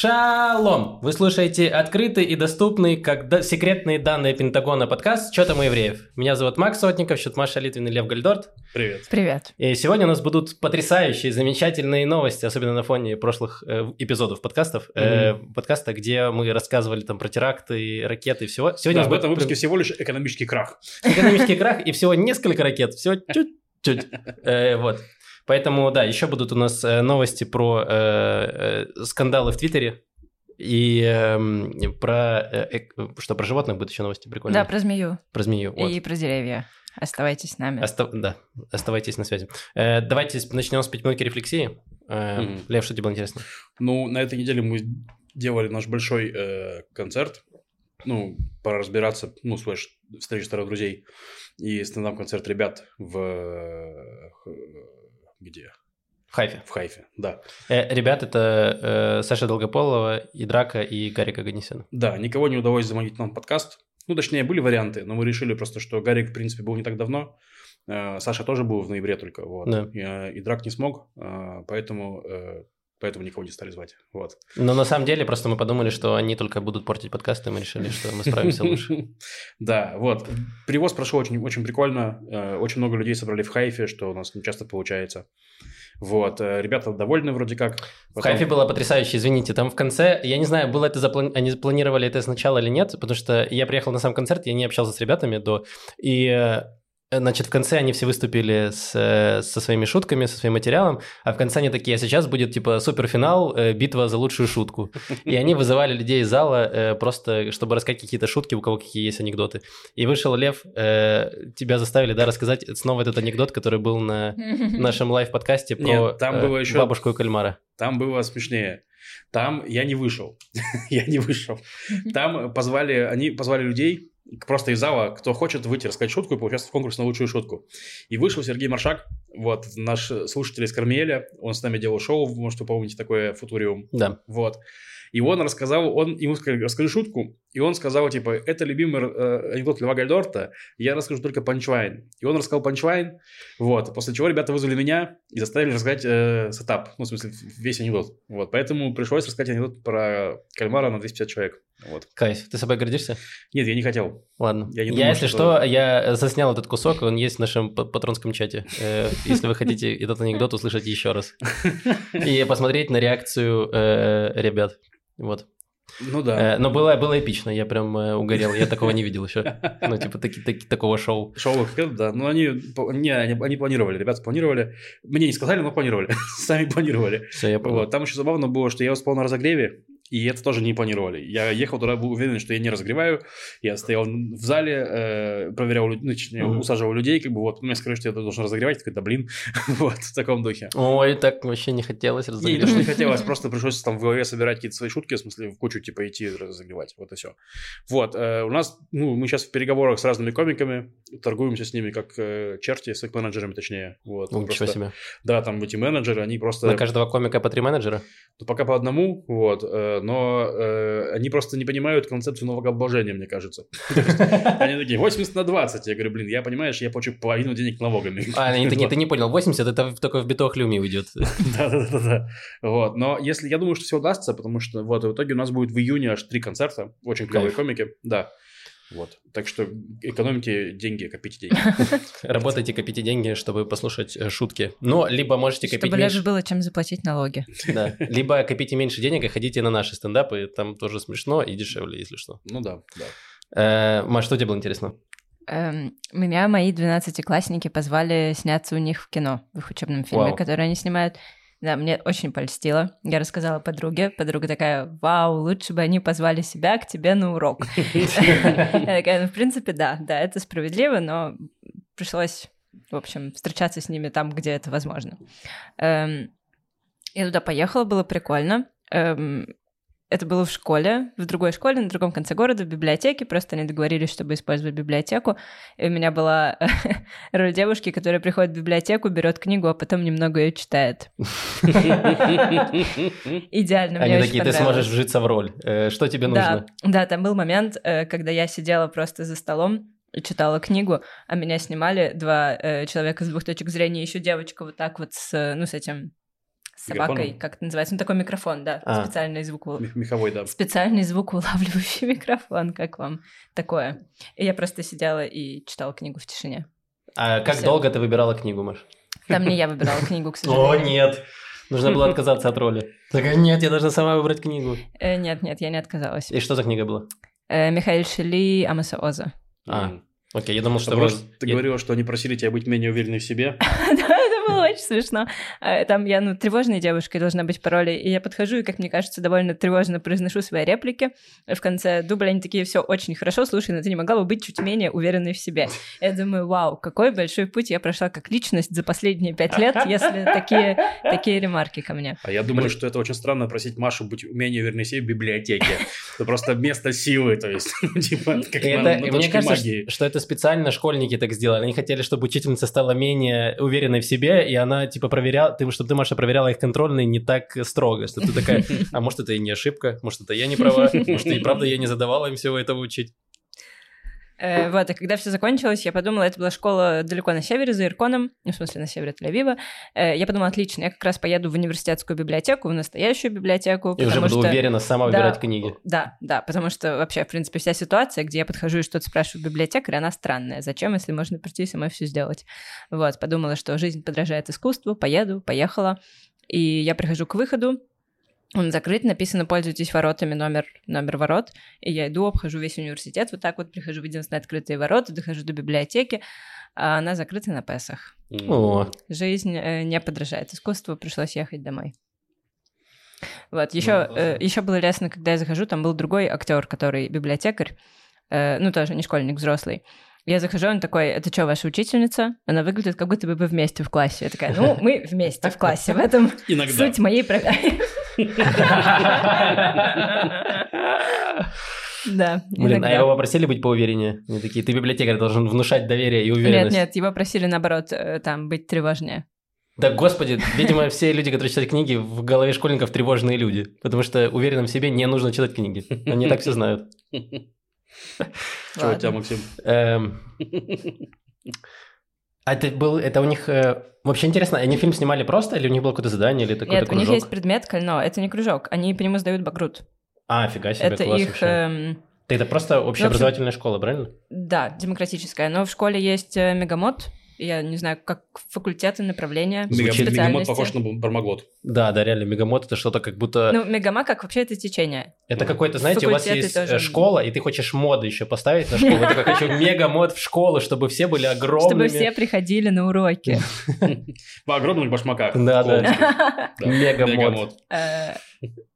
Шалом! Вы слушаете открытый и доступный, как да- секретные данные Пентагона подкаст «Что там у евреев?». Меня зовут Макс Сотников, счет Маша Литвин и Лев Гальдорт. Привет. Привет. И сегодня у нас будут потрясающие, замечательные новости, особенно на фоне прошлых э, эпизодов подкастов, э, подкаста, где мы рассказывали там про теракты, ракеты и всего. Сегодня Да, в этом выпуске всего лишь экономический крах. экономический крах и всего несколько ракет, всего чуть-чуть. Э, Вот. Поэтому, да, еще будут у нас э, новости про э, э, скандалы в Твиттере и эм, про... э, Что, про животных будут еще новости прикольные? Да, про змею Про змею. вот. и про деревья. Оставайтесь с нами. Оста- Да, оставайтесь на связи. Э, Давайте начнем с пятиминутки рефлексии. Э, Мгм. Лев, что тебе было интересно? Ну, на этой неделе мы делали наш большой э, концерт. Ну, пора разбираться, ну, слэш, встреча старых друзей. И стендап-концерт ребят в... Где? В Хайфе. В Хайфе, да. Э, Ребят, это э, Саша Долгополова, и Драка, и Гарик Аганесян. Да, никого не удалось заманить нам подкаст. Ну, точнее, были варианты, но мы решили просто, что Гарик, в принципе, был не так давно. Э, Саша тоже был в ноябре только, вот. Да. И, э, и Драк не смог, э, поэтому, э, поэтому никого не стали звать, вот. Но на самом деле просто мы подумали, что они только будут портить подкасты, и мы решили, что мы справимся лучше. Да, вот. Привоз прошел очень, очень прикольно. Э, Очень много людей собрали в Хайфе, что у нас не часто получается. Вот. э, Ребята довольны вроде как. В Хайфе было потрясающе, извините. Там в конце, я не знаю, было это заплани... они планировали это сначала или нет, потому что я приехал на сам концерт, я не общался с ребятами до... И, э, значит, в конце они все выступили с, э, со своими шутками, со своим материалом, а в конце они такие, а сейчас будет, типа, суперфинал, э, битва за лучшую шутку. И они вызывали людей из зала э, просто, чтобы рассказать какие-то шутки, у кого какие есть анекдоты. И вышел Лев, э, тебя заставили, да, рассказать снова этот анекдот, который был на нашем лайв-подкасте про Нет, там э, было еще- бабушку и кальмара. Там было смешнее. Там я не вышел. я не вышел. Там позвали, они позвали людей просто из зала, кто хочет выйти, рассказать шутку и поучаствовать в конкурсе на лучшую шутку. И вышел Сергей Маршак, вот, наш слушатель из Кармиэля, он с нами делал шоу, может, вы помните такое «Футуриум». Да. Вот. И он рассказал, он, ему сказали, расскажи шутку, и он сказал, типа, это любимый э, анекдот Льва Гальдорта, я расскажу только панчлайн. И он рассказал панчлайн, вот, после чего ребята вызвали меня и заставили рассказать э, сетап, ну, в смысле, весь анекдот. Вот, поэтому пришлось рассказать анекдот про кальмара на 250 человек. Вот. Кайф. Ты собой гордишься? Нет, я не хотел. Ладно. Я Я, не думаю, если что- что, я заснял этот кусок, он есть в нашем патронском чате. Э, Если вы хотите этот анекдот услышать еще раз. И посмотреть на реакцию э, ребят. Вот. Ну да. Э, Но было, было эпично, я прям э, угорел, я такого не видел еще. Ну, типа, таки, таки- такого шоу. Шоу да. Но они, не, они, они планировали, ребята планировали. Мне не сказали, но планировали. Сами планировали. Все, я понял. Вот. Там еще забавно было, что я спал на разогреве, и это тоже не планировали. Я ехал туда, был уверен, что я не разогреваю. Я стоял в зале, э, проверял, ну, точнее, Мгм. усаживал людей, как бы вот, мне сказали, что я должен разогревать. Такой, да блин, вот, в таком духе. Ой, так вообще не хотелось Не, не разогревать. то, что не хотелось, просто пришлось там в голове собирать какие-то свои шутки, в смысле, в кучу, типа, идти разогревать, вот и все. Вот, э, у нас, ну, мы сейчас в переговорах с разными комиками, торгуемся с ними как э, черти, с их менеджерами, точнее, вот. Ну, Ничего Просто- себе. Да, там эти менеджеры, они просто... На каждого комика по три менеджера? Ну, пока по одному, вот, э, но э, они просто не понимают концепцию налогообложения, мне кажется. Они такие, 80 на 20. Я говорю, блин, я, понимаешь, я плачу половину денег налогами. А, они такие, ты не понял, 80 это только в битохлюме уйдет. Да-да-да. Вот, но если, я думаю, что все удастся, потому что вот в итоге у нас будет в июне аж три концерта, очень клевые комики, да. Вот, так что экономите деньги, копите деньги. Работайте, копите деньги, чтобы послушать э, шутки. Но либо можете копить Чтобы меньше... Леве было чем заплатить налоги. Да. Либо копите меньше денег и ходите на наши стендапы, там тоже смешно и дешевле, если что. Ну да, да. Э, Маш, что тебе было интересно? Эм, Меня мои 12-классники позвали сняться у них в кино, в их учебном фильме, который они снимают. Да, мне очень польстило. Я рассказала подруге. Подруга такая, вау, лучше бы они позвали себя к тебе на урок. Я такая, ну, в принципе, да, да, это справедливо, но пришлось, в общем, встречаться с ними там, где это возможно. Эм, Я туда поехала, было прикольно. Эм, Это было в школе, в другой школе, на другом конце города, в библиотеке. Просто они договорились, чтобы использовать библиотеку. И у меня была роль девушки, которая приходит в библиотеку, берет книгу, а потом немного ее читает. Идеально, Они такие, ты сможешь вжиться в роль. Э, Что тебе нужно? да, там был момент, э, когда я сидела просто за столом и читала книгу, а меня снимали два э, человека с двух точек зрения, еще девочка вот так вот с, э, ну, с этим с собакой, Микрофоном? как это называется, ну такой микрофон, да, А. специальный звук. Меховой, да. Специальный звукоулавливающий микрофон, как вам такое? И я просто сидела и читала книгу в тишине. А как Всё. долго ты выбирала книгу, Маш? Там не я выбирала книгу, к О, сожалению. нет. Нужно было отказаться от роли. Такая, нет, я должна сама выбрать книгу. Э, Нет, нет, я не отказалась. И что за книга была? Э, Михаил Шили, Амаса Оза. А. Окей, я думал, что... Вы- что ты я- говорила, что они просили тебя быть менее уверенной в себе. Было очень смешно. Э, Там я, ну, тревожной девушкой должна быть по роли, и я подхожу и, как мне кажется, довольно тревожно произношу свои реплики. В конце дубля они такие, все очень хорошо, слушай, но ты не могла бы быть чуть менее уверенной в себе. Я думаю, вау, какой большой путь я прошла как личность за последние пять лет, если такие, такие ремарки ко мне. А я думаю, что это очень странно просить Машу быть менее уверенной в себе в библиотеке. Это просто место силы, то есть, ну, типа, как мне кажется, что это специально школьники так сделали. Они хотели, чтобы учительница стала менее уверенной в себе, и она, типа, проверяла, ты, чтобы ты, Маша, проверяла их контрольные не так строго, что ты такая, а может, это и не ошибка, может, это я не права, может, и правда я не задавала им всего этого учить. Э, Вот, и когда все закончилось, я подумала, это была школа далеко на севере, за Ирконом, ну, в смысле, на севере Тель-Авива. Э, Я подумала, отлично, я как раз поеду в университетскую библиотеку, в настоящую библиотеку, И уже буду что... уверенно сама Да, выбирать книги. Да, да, потому что вообще, в принципе, вся ситуация, где я подхожу и что-то спрашиваю у библиотекаря, она странная. Зачем, если можно прийти и самой все сделать? Вот, подумала, что жизнь подражает искусству, поеду, поехала. И я прихожу к выходу, он закрыт, написано «Пользуйтесь воротами, номер, номер ворот». И я иду, обхожу весь университет, вот так вот прихожу в единственные открытые ворота, дохожу до библиотеки, а она закрыта на Песах. О, Жизнь э, не подражает искусству, пришлось ехать домой. Вот, еще, классно. еще было лестно, когда я захожу, там был другой актер, который библиотекарь, э, ну, тоже не школьник, взрослый. Я захожу, он такой, это что, ваша учительница? Она выглядит, как будто бы вы вместе в классе. Я такая, ну, мы вместе в классе, в этом Иногда. суть моей программы. Да, Блин, а его попросили быть поувереннее? Они такие, ты библиотекарь должен внушать доверие и Нет, уверенность. нет, его просили, наоборот, э, там, быть тревожнее. Да, господи, видимо, все люди, которые читают книги, в голове школьников тревожные люди. Потому что уверенным в себе не нужно читать книги. Они так все знают. Что у тебя, Максим? А это был, это у них... э, Вообще интересно, они фильм снимали просто, или у них было какое-то задание, или это какой-то Нет, у них кружок? есть предмет кольно, это не кружок, они по нему сдают багрут. А, фига себе, Это класс их, вообще. эм, Это просто общеобразовательная школа, правильно? да, демократическая. Но в школе есть э, мегамод, я не знаю, как факультеты, направления, Мега- специальности. похож на Бармаглот. Да, да, реально, мегамот это что-то как будто... Ну, мегама как вообще это течение. это какой-то, знаете, у вас есть тоже. э, школа, и ты хочешь моды еще поставить на школу. Я такой хочу мегамод в школу, чтобы все были огромными. Чтобы все приходили на уроки. В огромных башмаках. Да, да. Мегамод. Э,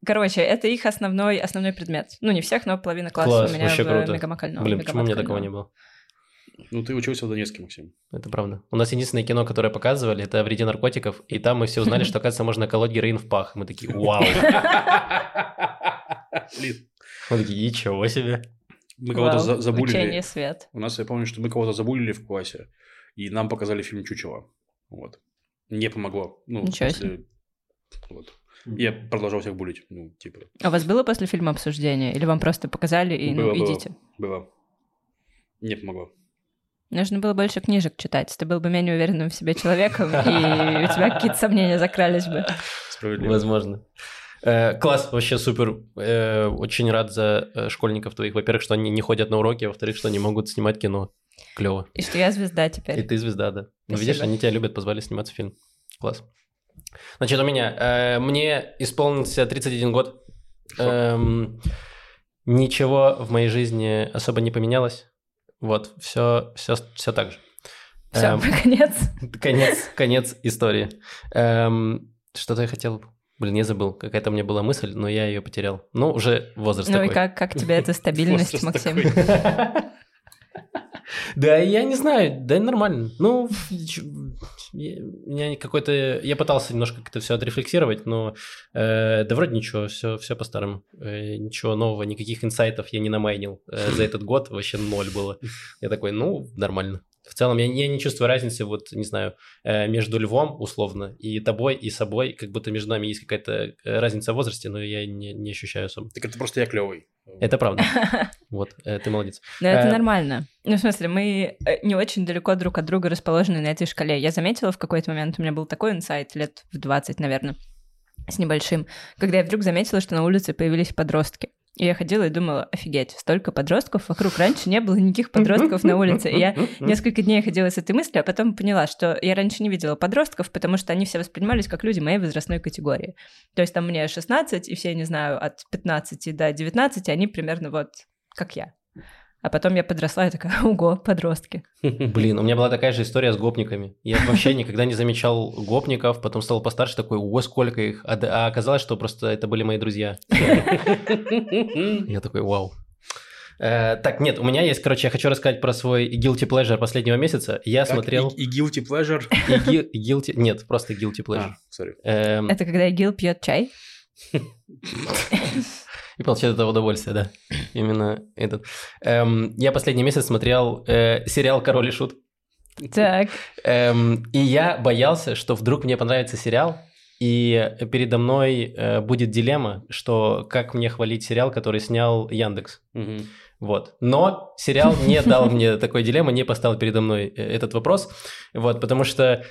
Короче, это их основной, основной предмет. Ну, не всех, но половина класса Класс, у меня в мегамакальном. Блин, почему у меня такого не было? Ну, ты учился в Донецке, Максим. Это правда. У нас единственное кино, которое показывали, это о вреде наркотиков, и там мы все узнали, что, оказывается, можно колоть героин в пах. Мы такие, вау. Блин. Мы такие, ничего себе. Мы кого-то забулили. Свет. У нас, я помню, что мы кого-то забулили в классе, и нам показали фильм «Чучело». Вот. Не помогло. Ну, в Ничего смысле, Вот. Я продолжал всех булить. Ну, типа, А у вас было после фильма обсуждение? Или вам просто показали и, ну, Было, было. идите? было. Не помогло. Нужно было больше книжек читать. Ты был бы менее уверенным в себе человеком, и у тебя какие-то сомнения закрались бы. Справедливо. Возможно. Э, класс, вообще супер. Э, очень рад за э, школьников твоих. Во-первых, что они не ходят на уроки, а во-вторых, что они могут снимать кино. Клево. И что я звезда И теперь. ты звезда, да. Ну, видишь, они тебя любят, позвали сниматься в фильм. Класс. Значит, у меня... мне исполнился 31 год. Эм, ничего в моей жизни особо не поменялось. Вот, все, все, все так же. Все, Эм, наконец. Конец, конец истории. Эм, что-то я хотел... Блин, я забыл. Какая-то у меня была мысль, но я ее потерял. Ну, уже возраст Ну и такой. как, как тебе эта стабильность, Максим? Да, я не знаю, да нормально. Ну, меня какой-то... Я пытался немножко как-то все отрефлексировать, но э, да вроде ничего, все, все по-старому. Э, ничего нового, никаких инсайтов я не намайнил э, за этот год, вообще ноль было. Я такой, ну, нормально. В целом я, я не чувствую разницы, вот, не знаю, э, между львом, условно, и тобой, и собой, как будто между нами есть какая-то э, разница в возрасте, но я не, не ощущаю особо. Так это просто я клевый. Это правда. Вот, э, ты молодец. Но это Э, нормально. Ну, в смысле, мы э, не очень далеко друг от друга расположены на этой шкале. Я заметила в какой-то момент, у меня был такой инсайт лет в 20, наверное. с небольшим, когда я вдруг заметила, что на улице появились подростки. И я ходила и думала, офигеть, столько подростков вокруг. Раньше не было никаких подростков на улице. И я несколько дней ходила с этой мыслью, а потом поняла, что я раньше не видела подростков, потому что они все воспринимались как люди моей возрастной категории. То есть там мне 16, и все, не знаю, от 15 до 19, они примерно вот как я. А потом я подросла и такая, ого, подростки. Блин, у меня была такая же история с гопниками. Я вообще никогда не замечал гопников, потом стал постарше такой, ого, сколько их. А, а оказалось, что просто это были мои друзья. Я такой, вау. Э, так, нет, у меня есть, короче, я хочу рассказать про свой guilty pleasure последнего месяца. Я Как смотрел... И, и guilty pleasure. и ги- guilty... Нет, просто guilty pleasure. А, sorry. Эм, Это когда Гил пьет чай. И получает это удовольствие, да. Именно этот. Эм, я последний месяц смотрел э, сериал «Король и Шут». Так, Эм, и я боялся, что вдруг мне понравится сериал, и передо мной э, будет дилемма, что как мне хвалить сериал, который снял Яндекс. Мгм. Вот. Но сериал не дал мне такой дилеммы, не поставил передо мной э, этот вопрос. Вот, потому что...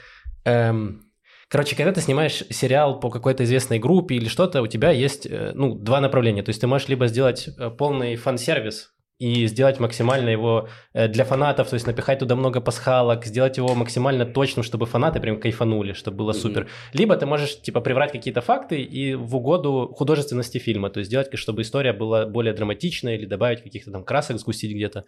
эм, Короче, когда ты снимаешь сериал по какой-то известной группе или что-то, у тебя есть, э, ну, два направления. То есть ты можешь либо сделать э, полный фан-сервис и сделать максимально его э, для фанатов, то есть напихать туда много пасхалок, сделать его максимально точным, чтобы фанаты прям кайфанули, чтобы было Мгм. супер. Либо ты можешь, типа, приврать какие-то факты и в угоду художественности фильма, то есть сделать, чтобы история была более драматичная или добавить каких-то там красок, сгустить где-то.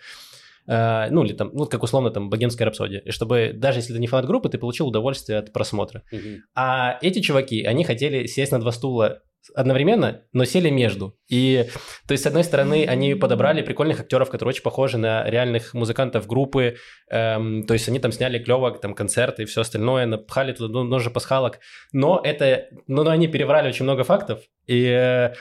Э, ну, или там, ну, как условно, там, богемская рапсодия. И чтобы, даже если ты не фанат группы, ты получил удовольствие от просмотра. Мгм. А эти чуваки, они хотели сесть на два стула одновременно, но сели между. И, то есть, с одной стороны, они подобрали прикольных актеров, которые очень похожи на реальных музыкантов группы. Эм, то есть, они там сняли клево там концерты и все остальное, напхали туда ну, множество пасхалок. Но это, ну, но они переврали очень много фактов. И э,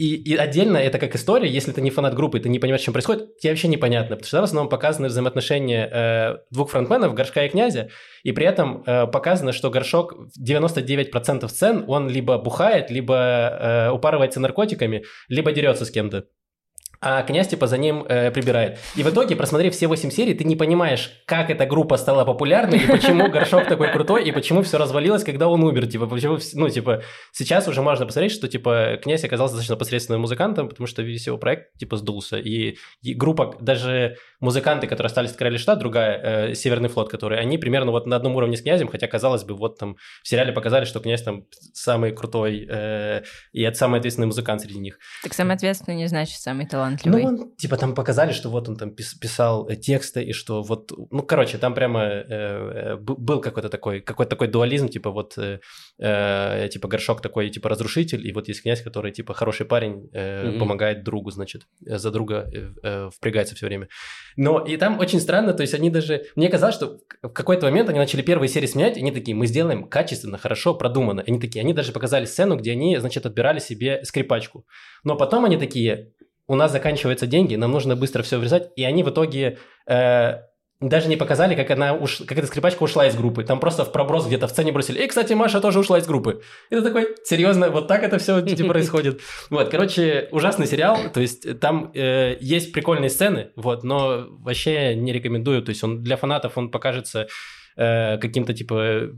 и, и отдельно это как история, если ты не фанат группы, ты не понимаешь, что происходит, тебе вообще непонятно, потому что там в основном показаны взаимоотношения э, двух фронтменов, Горшка и Князя, и при этом э, показано, что Горшок в 99% сцен, он либо бухает, либо э, упарывается наркотиками, либо дерется с кем-то. А князь типа за ним э, прибирает. И в итоге, просмотрев все 8 серий, ты не понимаешь, как эта группа стала популярной, и почему Горшок такой крутой, и почему все развалилось, когда он умер. Типа, почему, ну, типа, сейчас уже можно посмотреть, что, типа, князь оказался достаточно посредственным музыкантом, потому что весь его проект, типа, сдулся. И, и группа, даже музыканты, которые остались Короле Штат, другая, э, Северный флот, который, они примерно вот на одном уровне с князем, хотя, казалось бы, вот там в сериале показали, что князь там самый крутой э, и самый ответственный музыкант среди них. так самый ответственный не значит самый Ну, талантливый. он, типа, там показали, что вот он там пис- писал э, тексты, и что вот, ну, короче, там прямо э, э, был какой-то такой, какой-то такой дуализм, типа, вот, э, э, типа, горшок такой, типа, разрушитель, и вот есть князь, который, типа, хороший парень, э, Мгм. помогает другу, значит, за друга э, э, впрягается все время. Но и там очень странно, то есть они даже... Мне казалось, что в какой-то момент они начали первые серии сменять, и они такие, мы сделаем качественно, хорошо, продуманно. Они такие, они даже показали сцену, где они, значит, отбирали себе скрипачку. Но потом они такие, у нас заканчиваются деньги, нам нужно быстро все врезать, и они в итоге э, даже не показали, как она уш... как эта скрипачка ушла из группы. Там просто в проброс где-то в сцене бросили. И, кстати, Маша тоже ушла из группы. И ты такой, серьезно, вот так это все происходит. Вот, короче, ужасный сериал. То есть там э, есть прикольные сцены, вот, но вообще не рекомендую. То есть он для фанатов он покажется э, каким-то типа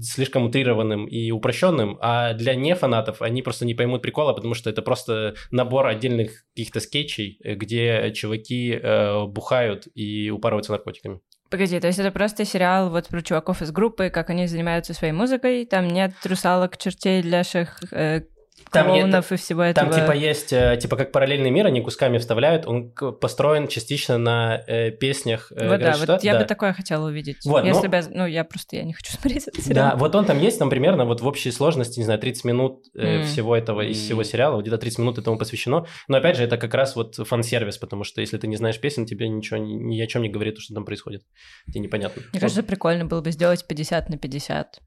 слишком утрированным и упрощенным, а для нефанатов они просто не поймут прикола, потому что это просто набор отдельных каких-то скетчей, э, где чуваки э, бухают и упарываются наркотиками. Погоди, то есть это просто сериал вот про чуваков из группы, как они занимаются своей музыкой, там нет русалок, чертей, ляшек, э, Там нет- клоунов и всего этого. Там типа есть, э, типа как параллельный мир, они кусками вставляют, он построен частично на э, песнях. э, Вот да, вот я да. бы такое хотела увидеть. Вот, Если но- бы, ну, я просто, я не хочу смотреть этот сериал. Да, вот он там есть, там примерно вот в общей сложности, не знаю, 30 минут э, М. всего этого, из М. всего сериала, вот где-то 30 минут этому посвящено. Но опять же, это как раз вот фан-сервис, потому что если ты не знаешь песен, тебе ничего ни, ни о чем не говорит, что там происходит. Тебе непонятно. Мне кажется, прикольно было бы сделать 50 на 50.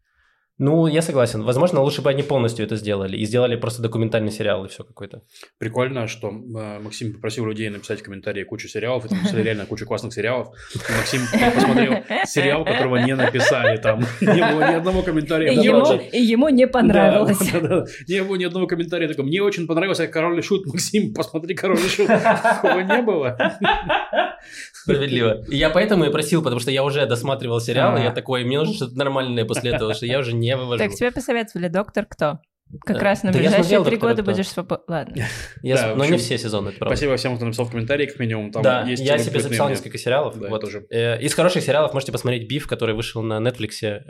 Ну, я согласен. Возможно, лучше бы они полностью это сделали и сделали просто документальный сериал и все какой-то. Прикольно, что э, Максим попросил людей написать комментарии кучу сериалов, и там написали реально кучу классных сериалов. И Максим посмотрел сериал, которого не написали там. Не было ни одного комментария. И ему, и ему не понравилось. Да, да, да. Не было ни одного комментария такого. Мне очень понравился Король и Шут. Максим, посмотри Король и Шут. Такого не было. Справедливо. И я поэтому и просил, потому что я уже досматривал сериал, и я такой, мне нужно что-то нормальное после этого, что я уже не вывожу. Так, тебе посоветовали доктор кто? Как раз на Да ближайшие три «Доктора года Кто». будешь свободен. Ладно. Я Да, с- в но не общем, все сезоны, это правда. Спасибо всем, кто написал в комментариях, как минимум. Там да, есть я себе записал мне. несколько сериалов. Да, вот. тоже. Э, Из хороших сериалов можете посмотреть «Биф», который вышел на Netflix. э,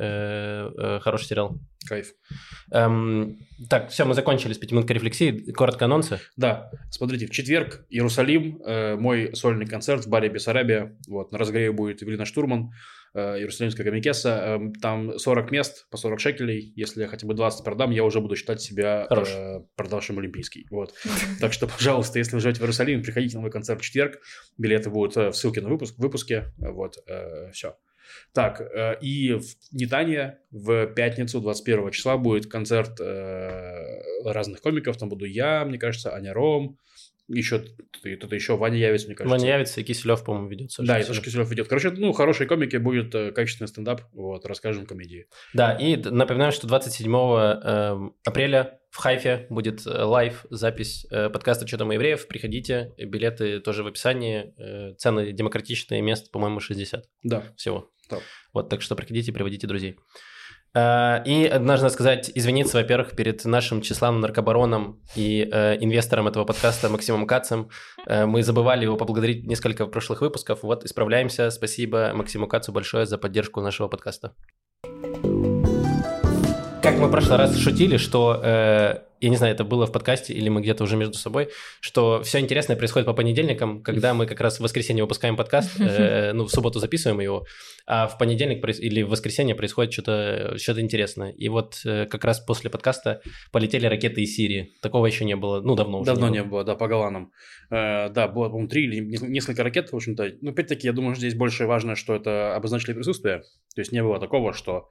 э, Хороший сериал. Кайф. Эм, Так, все, мы закончили с пятиминуткой рефлексии. Коротко анонсы. Да, смотрите, в четверг Иерусалим, э, мой сольный концерт в баре Бессарабия. Вот, на разогреве будет Эвелина Штурман, Иерусалимская комикеса. Эм, там 40 мест по 40 шекелей. Если я хотя бы 20 продам, я уже буду считать себя э, продавшим олимпийский. Вот. Так что, пожалуйста, если вы живете в Иерусалиме, приходите на мой концерт в четверг. Билеты будут э, в ссылке на выпуск, в выпуске. Вот, все. Так, э, и в Нетанье в пятницу, 21 числа, будет концерт э, разных комиков. Там буду я, мне кажется, Аня Ром, еще кто-то кто-то еще, Ваня Явец, мне кажется. Ваня Явится и Киселев, по-моему, ведет. Саша Да, и. Саша Киселев идет. Короче, ну, хорошие комики, будет э, качественный стендап, вот, расскажем комедии. Да, и напоминаю, что 27 эм, апреля в Хайфе будет э, лайв, запись э, подкаста «Че там у евреев». Приходите, билеты тоже в описании. Э, Цены демократичные, мест, по-моему, 60 Да. всего. Да. Вот, так что приходите, приводите друзей. Э, И нужно сказать, извиниться, во-первых, перед нашим числом наркобароном и э, инвестором этого подкаста Максимом Кацем. Э, мы забывали его поблагодарить несколько прошлых выпусков. Вот, исправляемся. Спасибо Максиму Кацу большое за поддержку нашего подкаста. Как мы в прошлый раз шутили, что, э, я не знаю, это было в подкасте или мы где-то уже между собой, что все интересное происходит по понедельникам, когда мы как раз в воскресенье выпускаем подкаст, э, ну, в субботу записываем его, а в понедельник или в воскресенье происходит что-то что интересное. И вот э, как раз после подкаста полетели ракеты из Сирии. Такого еще не было, ну, давно уже Давно было. не было, да, по Голландам. Э, да, было, по-моему, три или нес- несколько ракет, в общем-то. Ну, опять-таки, я думаю, что здесь больше важно, что это обозначили присутствие. То есть не было такого, что...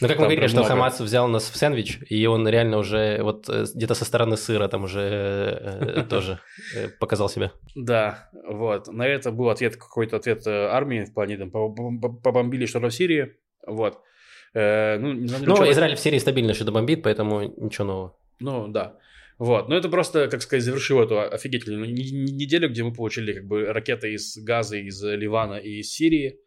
Ну, как мы говорили, прям что много. Хамас взял нас в сэндвич, и он реально уже вот э, где-то со стороны сыра там уже э, тоже э, показал себя. Да, вот. На это был ответ, какой-то ответ армии в плане, там, по- по- побомбили что-то в Сирии. Вот. Ну, Ну, Израиль в Сирии стабильно что-то бомбит, поэтому ничего нового. Ну, да. Вот. Но это просто, как сказать, завершило эту офигительную не- не- неделю, где мы получили как бы ракеты из Газа, из Ливана и из Сирии.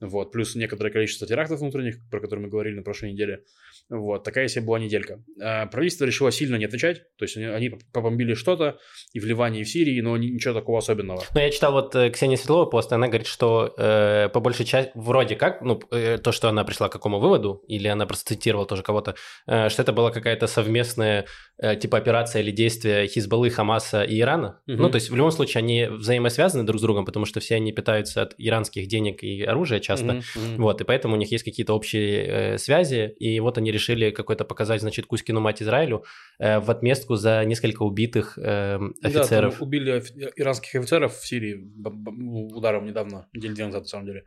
Вот. Плюс некоторое количество терактов внутренних, про которые мы говорили на прошлой неделе. Вот. Такая себе была неделька. А правительство решило сильно не отвечать. То есть они, побомбили что-то и в Ливане, и в Сирии, но ни- ничего такого особенного. Но я читал вот э, Ксения Светлова пост, она говорит, что э, по большей части, вроде как, ну, э, то, что она пришла к какому выводу, или она просто цитировала тоже кого-то, э, что это была какая-то совместная э, типа операция или действие Хизбаллы, Хамаса и Ирана. Мгм. Ну, то есть в любом случае они взаимосвязаны друг с другом, потому что все они питаются от иранских денег и оружия часто. Мгм, мгм. Вот, и поэтому у них есть какие-то общие э, связи, и вот они решили какой-то показать, значит, Кузькину мать Израилю э, в отместку за несколько убитых э, Да, офицеров. там убили офи- иранских офицеров в Сирии ну, ударом недавно, неделю назад, на самом деле.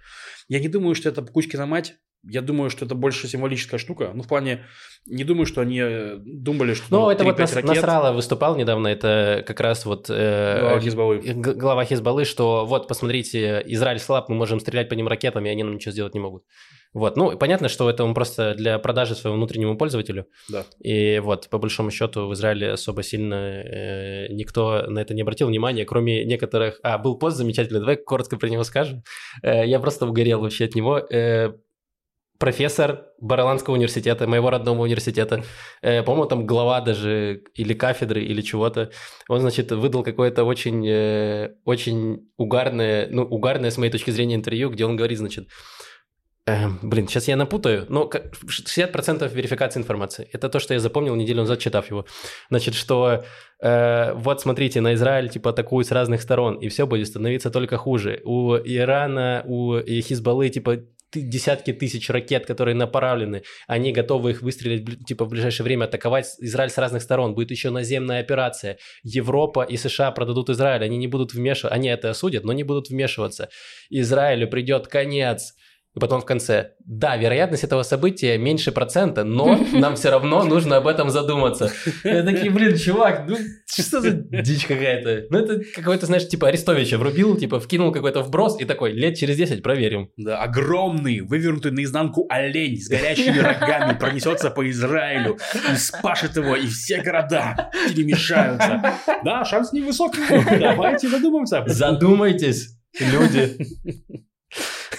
Я не думаю, что это Кучкина мать. Я думаю, что это больше символическая штука. Ну, в плане, не думаю, что они э, думали, что... Ну, это вот 3-5 Нас- ракет, Насралла выступал недавно, это как раз вот... э, глава Хизбаллы. г- глава Хизбаллы, что вот, посмотрите, Израиль слаб, мы можем стрелять по ним ракетами, и они нам ничего сделать не могут. Вот, ну, понятно, что это он просто для продажи своему внутреннему пользователю. Да. И вот, по большому счету, в Израиле особо сильно э, никто на это не обратил внимания, кроме некоторых... А, был пост замечательный, давай коротко про него скажем. Э, я просто угорел вообще от него. Э, профессор Бараланского университета, моего родного университета, э, по-моему, там глава даже или кафедры, или чего-то, он, значит, выдал какое-то очень, э, очень угарное, ну, угарное, с моей точки зрения, интервью, где он говорит, значит, э, блин, сейчас я напутаю, но как- 60% верификации информации. Это то, что я запомнил неделю назад, читав его. Значит, что э, вот смотрите, на Израиль типа атакуют с разных сторон, и все будет становиться только хуже. У Ирана, у Хизбаллы типа десятки тысяч ракет, которые направлены, они готовы их выстрелить типа в ближайшее время, атаковать Израиль с разных сторон. Будет еще наземная операция. Европа и США продадут Израиль, они не будут вмешиваться, они это осудят, но не будут вмешиваться. Израилю придет конец. И потом в конце, да, вероятность этого события меньше процента, но нам все равно нужно об этом задуматься. Я такие, блин, чувак, ну что за дичь какая-то? Ну это какой-то, знаешь, типа Арестовича врубил, типа вкинул какой-то вброс и такой, лет через 10 проверим. Да, огромный, вывернутый наизнанку олень с горящими рогами пронесется по Израилю и спашет его, и все города перемешаются. Да, шанс невысокий. Давайте задумаемся. Задумайтесь, люди.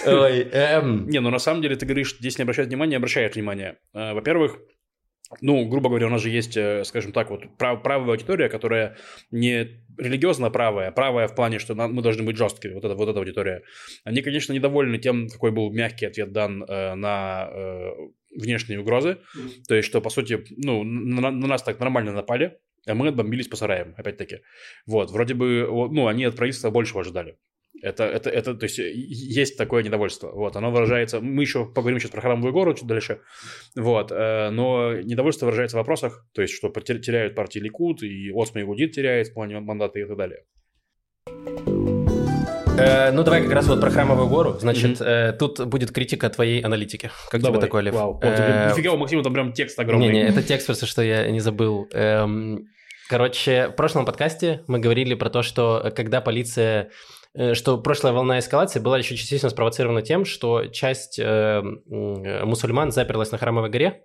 Ой, эм, Не, ну на самом деле ты говоришь, здесь не обращают внимания, обращают внимание. Э, Во-первых, ну, грубо говоря, у нас же есть, э, скажем так, вот прав, правая аудитория, которая не религиозно правая, правая в плане, что мы должны быть жесткими, вот, это, вот эта аудитория. Они, конечно, недовольны тем, какой был мягкий ответ дан э, на э, внешние угрозы, mm-hmm. то есть, что, по сути, ну, на, на нас так нормально напали, а мы отбомбились по сараям, опять-таки. Вот, вроде бы, ну, они от правительства большего ожидали. Это, это, это, то есть, есть такое недовольство. Вот, оно выражается... Мы еще поговорим сейчас про Храмовую гору чуть дальше. Вот, э, но недовольство выражается в вопросах, то есть, что теряют партии Ликут, и Осма и Гудит теряет в плане мандата и так далее. Э, ну, давай как раз вот про Храмовую гору. Значит, mm-hmm. э, тут будет критика твоей аналитики. Как давай. тебе такой, Лев? Вау. Э, нифига, у Максима там прям текст огромный. Не-не, это текст просто, что я не забыл. Эм, короче, в прошлом подкасте мы говорили про то, что когда полиция что прошлая волна эскалации была еще частично спровоцирована тем, что часть э, мусульман заперлась на Храмовой горе,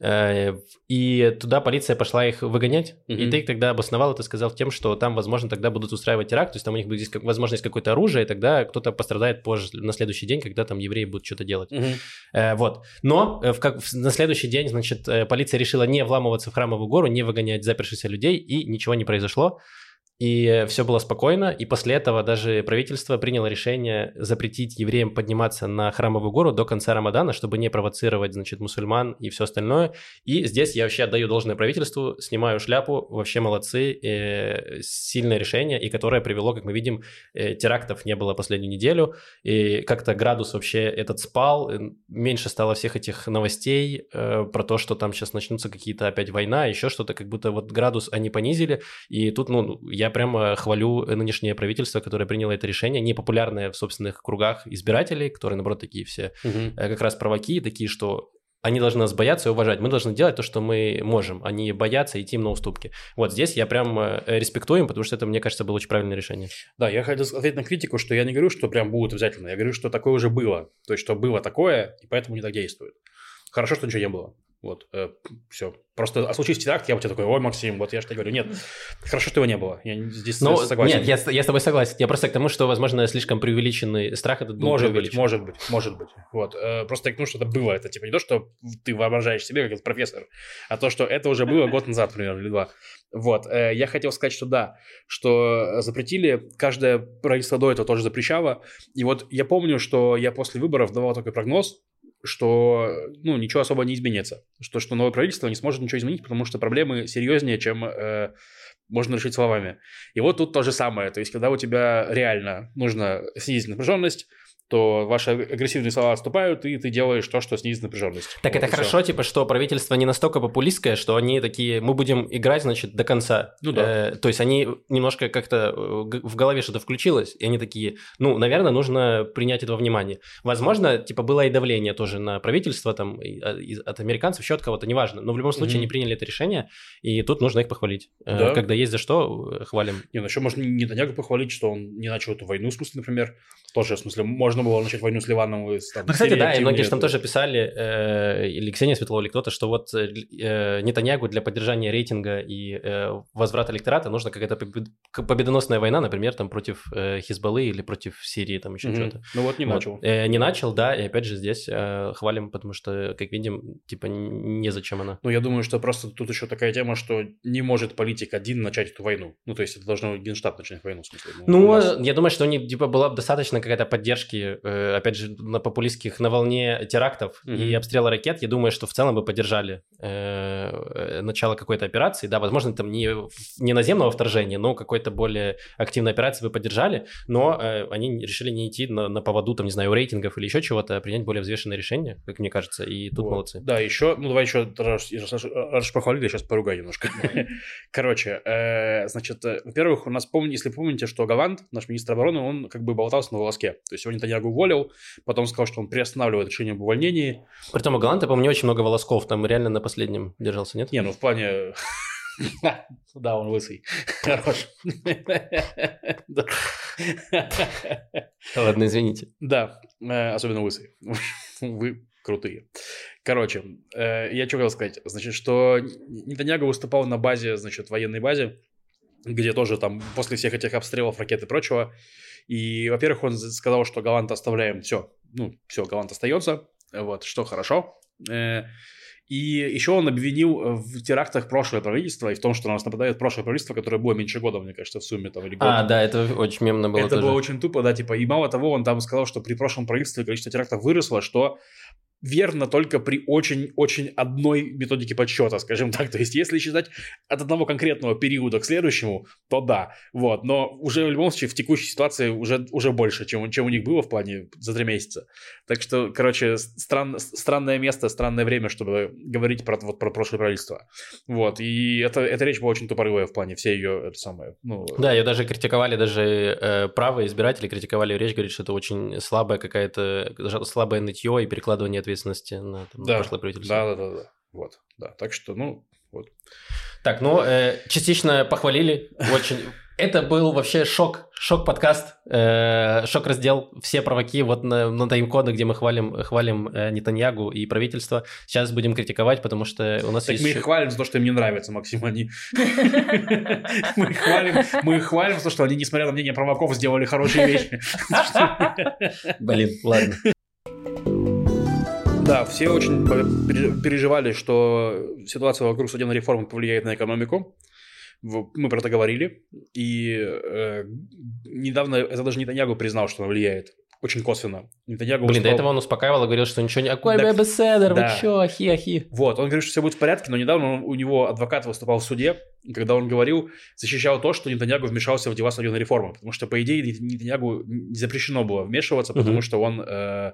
э, и туда полиция пошла их выгонять. Mm-hmm. И ты тогда обосновал это, сказал тем, что там, возможно, тогда будут устраивать теракт, то есть там у них будет здесь возможность какое-то оружие, и тогда кто-то пострадает позже, на следующий день, когда там евреи будут что-то делать. Mm-hmm. вот. Но в, как, на следующий день, значит, полиция решила не вламываться в Храмовую гору, не выгонять запершихся людей, и ничего не произошло. И все было спокойно, и после этого даже правительство приняло решение запретить евреям подниматься на храмовую гору до конца Рамадана, чтобы не провоцировать, значит, мусульман и все остальное. И здесь я вообще отдаю должное правительству, снимаю шляпу, вообще молодцы, э, сильное решение, и которое привело, как мы видим, э, терактов не было последнюю неделю, и как-то градус вообще этот спал, э, меньше стало всех этих новостей э, про то, что там сейчас начнутся какие-то опять война, еще что-то, как будто вот градус они понизили, и тут, ну, я я прямо хвалю нынешнее правительство, которое приняло это решение, непопулярное в собственных кругах избирателей, которые, наоборот, такие все угу. как раз провоки, такие, что они должны нас бояться и уважать. Мы должны делать то, что мы можем, а не бояться идти им на уступки. Вот здесь я прям э, респектую им, потому что это, мне кажется, было очень правильное решение. Да, я хотел ответить на критику, что я не говорю, что прям будет обязательно. Я говорю, что такое уже было. То есть, что было такое, и поэтому не так действует. Хорошо, что ничего не было. Вот, э, все. Просто, а случись теракт, я бы тебе такой, ой, Максим, вот я же тебе говорю, нет, хорошо, что его не было, я здесь ну, согласен. Нет, я, я с тобой согласен, я просто к тому, что, возможно, слишком преувеличенный страх этот был Может быть, может быть, может быть, вот. Э, просто к тому, что это было, это типа не то, что ты воображаешь себе, как этот профессор, а то, что это уже было год назад, примерно, или два. Вот, э, я хотел сказать, что да, что запретили, каждое правительство до этого тоже запрещало, и вот я помню, что я после выборов давал такой прогноз, что ну, ничего особо не изменится. Что, что новое правительство не сможет ничего изменить, потому что проблемы серьезнее, чем э, можно решить словами. И вот тут то же самое. То есть, когда у тебя реально нужно снизить напряженность, то ваши агрессивные слова отступают, и ты делаешь то, что снизит напряженность. Так вот, это хорошо, все. типа, что правительство не настолько популистское, что они такие, мы будем играть, значит, до конца. Ну да. Э, то есть они немножко как-то э, в голове что-то включилось, и они такие, ну, наверное, нужно принять это во внимание. Возможно, типа, было и давление тоже на правительство, там, а, от американцев, еще от кого-то, неважно. Но в любом случае mm-hmm. они приняли это решение, и тут нужно их похвалить. Э, да. Когда есть за что, э, хвалим. Не, ну еще можно не Нетаньягу похвалить, что он не начал эту войну, в смысле, например. Тоже, в смысле, можно было начать войну с Ливаном. И, там, ну, кстати, да, и многие же там тоже писали, э, или Ксения Светлова, или кто-то, что вот э, э, Нетаньягу для поддержания рейтинга и э, возврата электората нужна какая-то победоносная война, например, там против э, Хизбаллы или против Сирии, там еще mm-hmm. что-то. Ну вот не вот. начал. Э, не начал, да, и опять же здесь э, хвалим, потому что, как видим, типа незачем она. Ну я думаю, что просто тут еще такая тема, что не может политик один начать эту войну. Ну то есть это должно Генштаб начать войну, в смысле. Ну, ну нас... я думаю, что не, типа была бы достаточно какая-то поддержки, э, опять же, на популистских, на волне терактов mm-hmm. и обстрела ракет, я думаю, что в целом бы поддержали э, э, начало какой-то операции. Да, возможно, там не, не наземного вторжения, но какой-то более активной операции бы поддержали, но э, они решили не идти на, на поводу, там, не знаю, рейтингов или еще чего-то, а принять более взвешенное решение, как мне кажется, и тут вот. молодцы. Да, еще, ну давай еще, раз, раз, раз похвалили, сейчас поругай немножко. Короче, э, значит, э, во-первых, у нас, помните, если помните, что Галант, наш министр обороны, он как бы болтался на волоске. То есть его Нетаньягу уволил, потом сказал, что он приостанавливает решение об увольнении. Притом у Галанта, по-моему, не очень много волосков, там реально на последнем держался, нет? Не, ну в плане... Да, он лысый. Хорош. Ладно, извините. Да, э, особенно лысый. Вы крутые. Короче, э, я что хотел сказать? Значит, что Нетаньяго выступал на базе, значит, военной базе, где тоже там после всех этих обстрелов, ракет и прочего, и, во-первых, он сказал, что Галант оставляем, все, ну, все, Галант остается, вот, что хорошо. Э, И еще он обвинил э, в терактах прошлое правительство и в том, что на нас нападает прошлое правительство, которое было меньше года, мне кажется, в сумме там или год. А, да, это очень мемно было Это тоже. было очень тупо, да, типа, и мало того, он там сказал, что при прошлом правительстве количество терактов выросло, что верно только при очень-очень одной методике подсчета, скажем так. То есть, если считать от одного конкретного периода к следующему, то да. Вот. Но уже в любом случае в текущей ситуации уже, уже больше, чем, чем у них было в плане за три месяца. Так что, короче, стран, странное место, странное время, чтобы говорить про, вот, про прошлое правительство. Вот. И это, эта речь была очень тупорылая в плане все ее, это самое, ну... Да, ее даже критиковали, даже э, правые избиратели критиковали речь, говорят, что это очень слабая какая-то, слабое нытье и перекладывание ответственности на, там, Да, прошлое правительство. Да, да, да, да. Вот, да. Так что, ну, вот. Так, ну, э, частично похвалили, очень. Это был вообще шок, шок-подкаст, э, шок-раздел, все провоки вот на, на тайм-коды, где мы хвалим, хвалим э, Нетаньягу и правительство. Сейчас будем критиковать, потому что у нас Так есть... мы их хвалим за то, что им не нравится, Максим, они... Мы их хвалим, мы их хвалим за то, что они, несмотря на мнение провоков, сделали хорошие вещи. Блин, ладно. Да, все очень пере- переживали, что ситуация вокруг судебной реформы повлияет на экономику. Мы про это говорили. И э, недавно это даже Нетаньягу признал, что она влияет. Очень косвенно. Нетаньягу Блин, до выступал- этого он успокаивал и говорил, что ничего не... Акой Так, бебеседер, вы да. чё, ахи-ахи. Вот, он говорит, что все будет в порядке, но недавно он- у него адвокат выступал в суде, когда он говорил, защищал то, что Нетаньягу вмешался в дела судебной реформы, потому что, по идее, Нет- Нетаньягу не запрещено было вмешиваться, потому Мгм. что он э,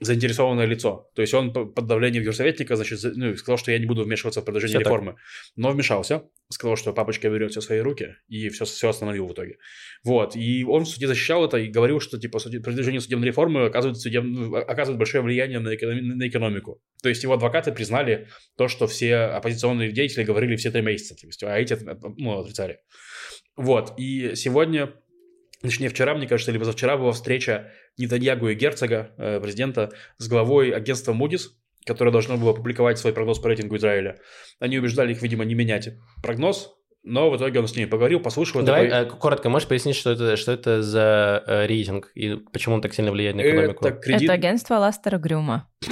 заинтересованное лицо. То есть он по- под давлением юрсоветника, значит, ну, сказал, что я не буду вмешиваться в продвижение Всё так. реформы. Но вмешался, сказал, что папочка берет все в свои руки, и все, все остановил в итоге. Вот, и он в суде защищал это и говорил, что, типа, продвижение судебной реформы оказывает, судеб- оказывает большое влияние на, экономи- на экономику. То есть его адвокаты признали то, что все оппозиционные деятели говорили все три месяца, то есть, а эти ну, отрицали. Вот, и сегодня, точнее вчера, мне кажется, или позавчера была встреча Нетаньягу и Герцога, э, президента, с главой агентства Moody's, которое должно было опубликовать свой прогноз по рейтингу Израиля. Они убеждали их, видимо, не менять прогноз, но в итоге он с ними поговорил, послушал. Давай такой, э, коротко, можешь пояснить, что это, что это за э, рейтинг и почему он так сильно влияет на экономику? Это кредит... Это агентство Ластера Грюма.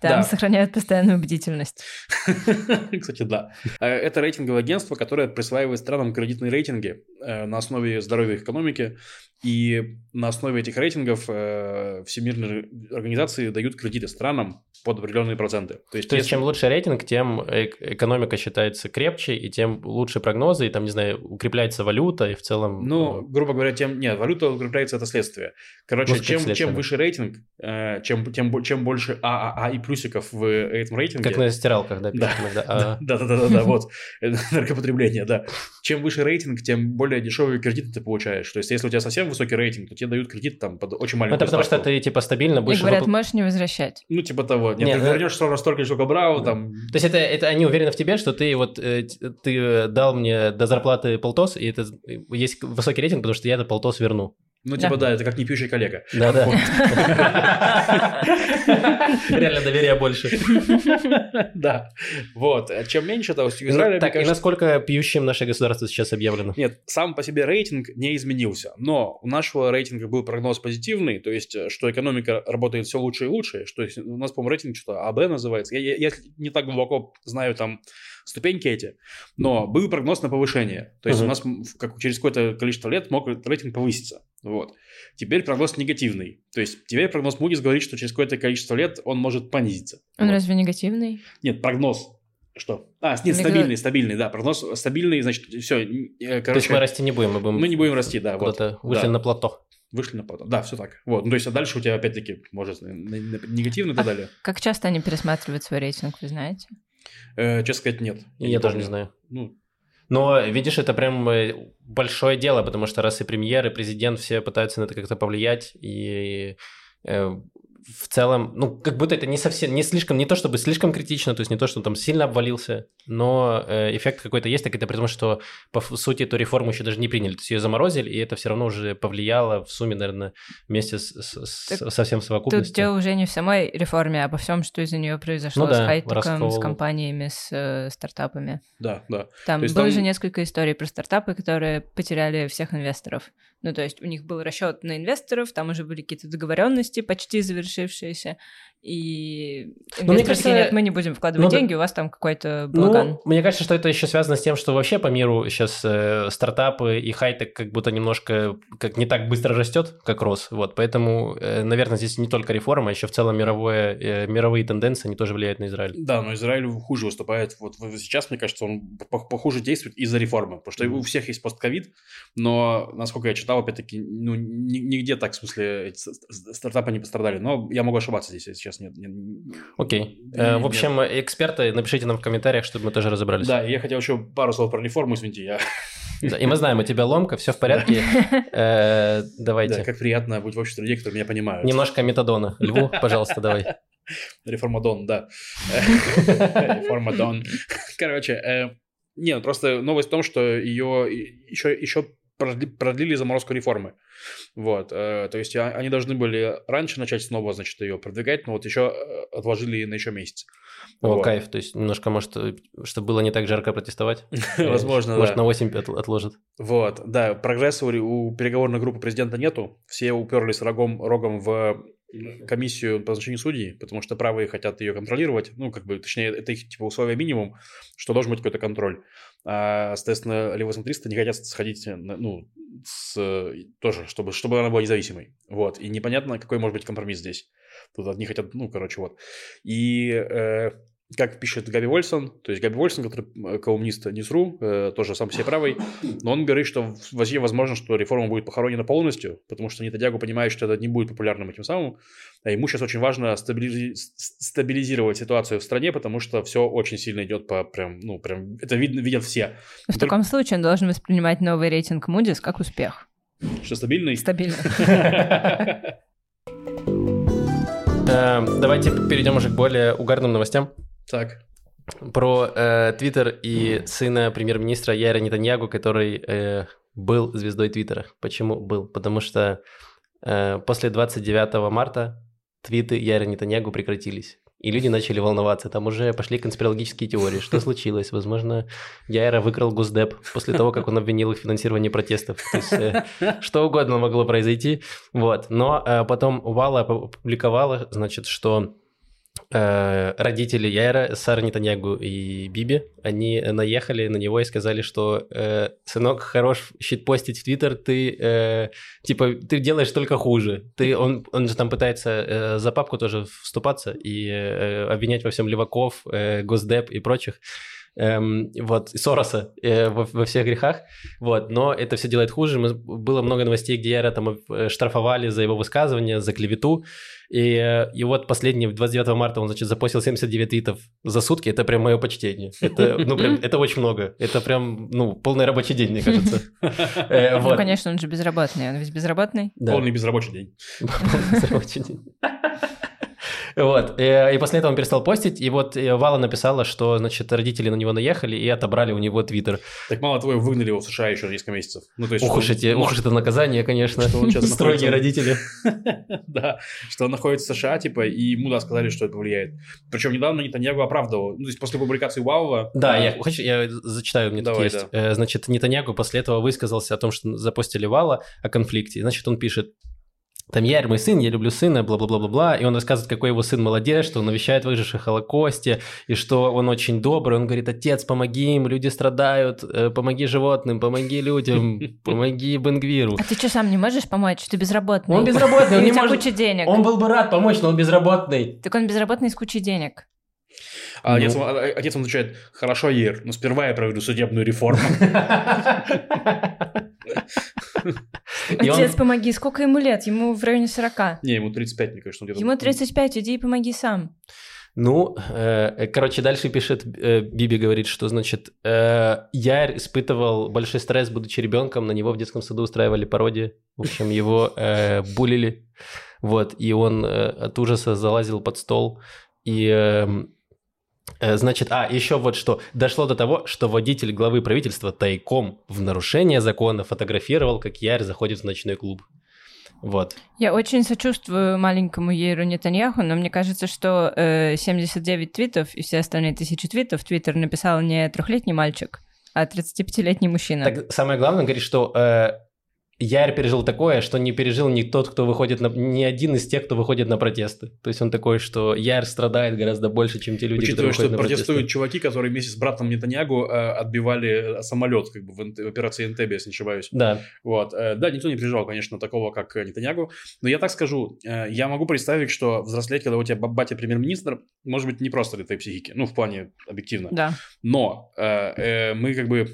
Там Да. сохраняют постоянную бдительность. Кстати, да. Э, Это рейтинговое агентство, которое присваивает странам кредитные рейтинги э, на основе здоровья экономики. И на основе этих рейтингов э, всемирные организации дают кредиты странам под определенные проценты. То есть, То есть, если- чем лучше рейтинг, тем эк- экономика считается крепче, и тем лучше прогнозы, и там, не знаю, укрепляется валюта, и в целом... Ну, грубо говоря, тем... Нет, валюта укрепляется, это следствие. Короче, чем, следствие, чем да. выше рейтинг, э, чем, тем, чем больше ААА и плюсиков в этом э, рейтинге... как на стиралках, да, Да. пишут иногда. А, Да, да, да, да, да, вот наркопотребление, да. Чем выше рейтинг, тем более дешевые кредиты ты получаешь. То есть, если у тебя совсем высокий рейтинг, то тебе дают кредит там под очень Ну, маленькую это потому что ты, типа, стабильно И будешь... говорят, выпл- можешь не возвращать. Ну, типа того. Нет, Не, ты ну- вернешь ровно столько, сколько брал, там... То есть это, это они уверены в тебе, что ты вот э, ты э, дал мне до зарплаты полтос, и это э, есть высокий рейтинг, потому что я это полтос верну. Ну, типа, Да. да, это как не пьющий коллега. Да-да. Реально доверия больше. Да. Вот. Чем меньше, то есть у Израиля, Так, и насколько пьющим наше государство сейчас объявлено? Нет, сам по себе рейтинг не изменился, но у нашего рейтинга был прогноз позитивный, то есть, э, что экономика работает все лучше и лучше, что у нас, по-моему, рейтинг что-то АБ называется, я не так глубоко знаю там ступеньки эти, но был прогноз на повышение, то есть Мгм. у нас как, через какое-то количество лет мог рейтинг повыситься, вот. Теперь прогноз негативный, то есть теперь прогноз Moody's говорит, что через какое-то количество лет он может понизиться. Он Вот. разве негативный? Нет, прогноз. Что? А, нет, Мне стабильный, стабильный, да. Прогноз стабильный, значит, все. То есть мы расти не будем, мы будем мы не будем расти, да. Вот. вышли Да. на плато. Вышли на плато. Да, все так. Вот. Ну, то есть, а дальше у тебя опять-таки, может, на- негативно и так далее. Как часто они пересматривают свой рейтинг, вы знаете? Э, честно сказать, нет. Я, тоже помню. не знаю. Ну, Но, видишь, это прям э, большое дело, потому что раз и премьер, и президент все пытаются на это как-то повлиять, и э, в целом, ну, как будто это не совсем, не слишком, не то чтобы слишком критично, то есть не то, что он там сильно обвалился, но э, эффект какой-то есть, так это при том, что по сути эту реформу еще даже не приняли, то есть ее заморозили, и это все равно уже повлияло в сумме, наверное, вместе с, с- с- Так со всем Тут совокупностью. дело уже не в самой реформе, а обо всем, что из-за нее произошло Ну с да, хайтеком, раскол. с компаниями, с э, стартапами. да, да. Там было там- же несколько историй про стартапы, которые потеряли всех инвесторов. Ну, то есть у них был расчет на инвесторов, там уже были какие-то договоренности, почти завершившиеся, и Ну, мне кажется, нет, мы не будем вкладывать ну, деньги, у вас там какой-то благан. Ну, мне кажется, что это еще связано с тем, что вообще по миру сейчас э, стартапы и хай-тек как будто немножко как не так быстро растет, как рос. Вот, поэтому, э, наверное, здесь не только реформа, а еще в целом мировое, э, мировые тенденции, они тоже влияют на Израиль. Да, но Израиль хуже выступает. Вот сейчас, мне кажется, он по- похуже действует из-за реформы. Потому что у всех есть постковид, но, насколько я читал, опять-таки, ну, ни- нигде так, в смысле, стартапы не пострадали. Но я могу ошибаться здесь, если сейчас нет. нет- Окей. Да, Э, в нет. общем, эксперты, напишите нам в комментариях, чтобы мы тоже разобрались. Да, я хотел еще пару слов про реформу, извините. Я... Да, И мы знаем, у тебя ломка, все в порядке. Э, Да, Давайте. как приятно быть в обществе людей, которые меня понимают. Немножко метадона. Льву, пожалуйста, давай. Реформа Дон, да. Реформа Дон. Короче, э, не, ну просто новость в том, что ее еще, еще продлили заморозку реформы. Вот, э, то есть а- они должны были раньше начать снова, значит, ее продвигать, но вот еще э, отложили на еще месяц. О, Вот. кайф. То есть немножко, может, э, чтобы было не так жарко протестовать. Возможно, Может, на 8 от- отложат. Вот, да, прогресса у, у переговорной группы президента нету. Все уперлись рогом, рогом в комиссию по назначению судей, потому что правые хотят ее контролировать. Ну, как бы, точнее, это их типа условие минимум, что должен быть какой-то контроль. А, соответственно, левоцентристы не хотят сходить, на- ну, с, тоже, чтобы, чтобы она была независимой. Вот, и непонятно, какой может быть компромисс здесь. Тут одни хотят, ну, короче, вот. И э, как пишет Габи Вольсон, то есть Габи Вольсон, который э, колумнист НИСРУ, э, тоже сам себе правый, но он говорит, что возможно, что реформа будет похоронена полностью, потому что Нетадягу понимает, что это не будет популярным этим самым, а ему сейчас очень важно стабилизи- с- стабилизировать ситуацию в стране, потому что все очень сильно идет по прям, ну, прям, это видно, видят все. В таком случае он должен воспринимать новый рейтинг Moody's как успех. Что стабильный? Стабильно. Э, Давайте перейдем уже к более угарным новостям. Так. Про э, Твиттер и сына премьер-министра Яра Нетаньягу, который э, был звездой Твиттера. Почему был? Потому что э, после 29 марта твиты Яра Нетаньягу прекратились. И люди начали волноваться. Там уже пошли конспирологические теории. Что случилось? Возможно, Яра выкрал Госдеп после того, как он обвинил их в финансировании протестов. То есть, э, что угодно могло произойти. Вот. Но э, потом Вала опубликовала, значит, что родители Яйра, Сара Нетаньягу и Биби, они наехали на него и сказали, что э, сынок, хорош щитпостить в Твиттер, ты э, типа ты делаешь только хуже. Ты, он, он же там пытается э, за папку тоже вступаться и э, обвинять во всем леваков, э, Госдеп и прочих. Эм, вот, Сороса э, во, во всех грехах, вот, но это все делает хуже. Мы, было много новостей, где Яра там э, штрафовали за его высказывания, за клевету, и, э, и вот последний, 29 марта он, значит, запостил 79 твитов за сутки, это прям мое почтение. Это, ну, прям, это очень много. Это прям, ну, полный рабочий день, мне кажется. Э, Ну, конечно, он же безработный. Он ведь безработный. Полный безрабочий день. Полный рабочий день. Вот, э, и после этого он перестал постить, и вот э, Вала написала, что, значит, родители на него наехали и отобрали у него твиттер. Так мало того, выгнали его в США еще на несколько месяцев. Ну, то есть, Ух уж эти, ух это наказание, конечно. Что он сейчас Строгие родители. Да, что он находится в США, типа, и ему, да, сказали, что это повлияет. Причем недавно Нетаньягу оправдывал. Ну, то есть после публикации Валова... Да, я, хочу, я зачитаю, мне тут есть. Э, Значит, Нетаньягу после этого высказался о том, что запостили Вала о конфликте. Значит, он пишет, там, Яр, мой сын, я люблю сына, бла-бла-бла-бла-бла. И он рассказывает, какой его сын молодец, что он навещает выживших в Холокосте, и что он очень добрый. Он говорит, отец, помоги им, люди страдают, э, помоги животным, помоги людям, помоги Бенгвиру. А ты что, сам не можешь помочь? Ты безработный. Он безработный, он не может... куча денег. Он был бы рад помочь, но он безработный. Так он безработный с кучей денег. А отец, Ну. а- отец он отвечает, хорошо, Ир, но сперва я проведу судебную реформу. Отец, помоги. Сколько ему лет? Ему в районе 40. Не, ему 35, мне кажется. он где-то- Ему 35, иди и помоги сам. Ну, э, короче, дальше пишет, э, Биби говорит, что, значит, э, Ярь испытывал большой стресс, будучи ребенком, на него в детском саду устраивали пародии, в общем, его э, булили, вот, и он э, от ужаса залазил под стол, и, э, значит, а, еще вот что, дошло до того, что водитель главы правительства тайком в нарушение закона фотографировал, как Ярь заходит в ночной клуб. Вот. Я очень сочувствую маленькому Ейру Нетаньяху, но мне кажется, что э, 79 твитов и все остальные тысячи твитов Твиттер написал не трехлетний мальчик, а 35-летний мужчина. Так самое главное, говорит, что э, Яр пережил такое, что не пережил ни тот, кто выходит на... ни один из тех, кто выходит на протесты. То есть он такой, что Яр страдает гораздо больше, чем те люди, Учитывая, которые что выходят на протестуют протесты. чуваки, которые вместе с братом Нетаньягу э, отбивали э, самолет как бы в, в операции Энтебе, если не ошибаюсь. Да. Вот. э, Да, никто не переживал, конечно, такого, как э, Нетаньягу. Но я так скажу, э, я могу представить, что взрослеть, когда у тебя ба- батя премьер-министр, может быть, не просто для твоей психики. Ну, в плане объективно. Да. Но э, э, мы как бы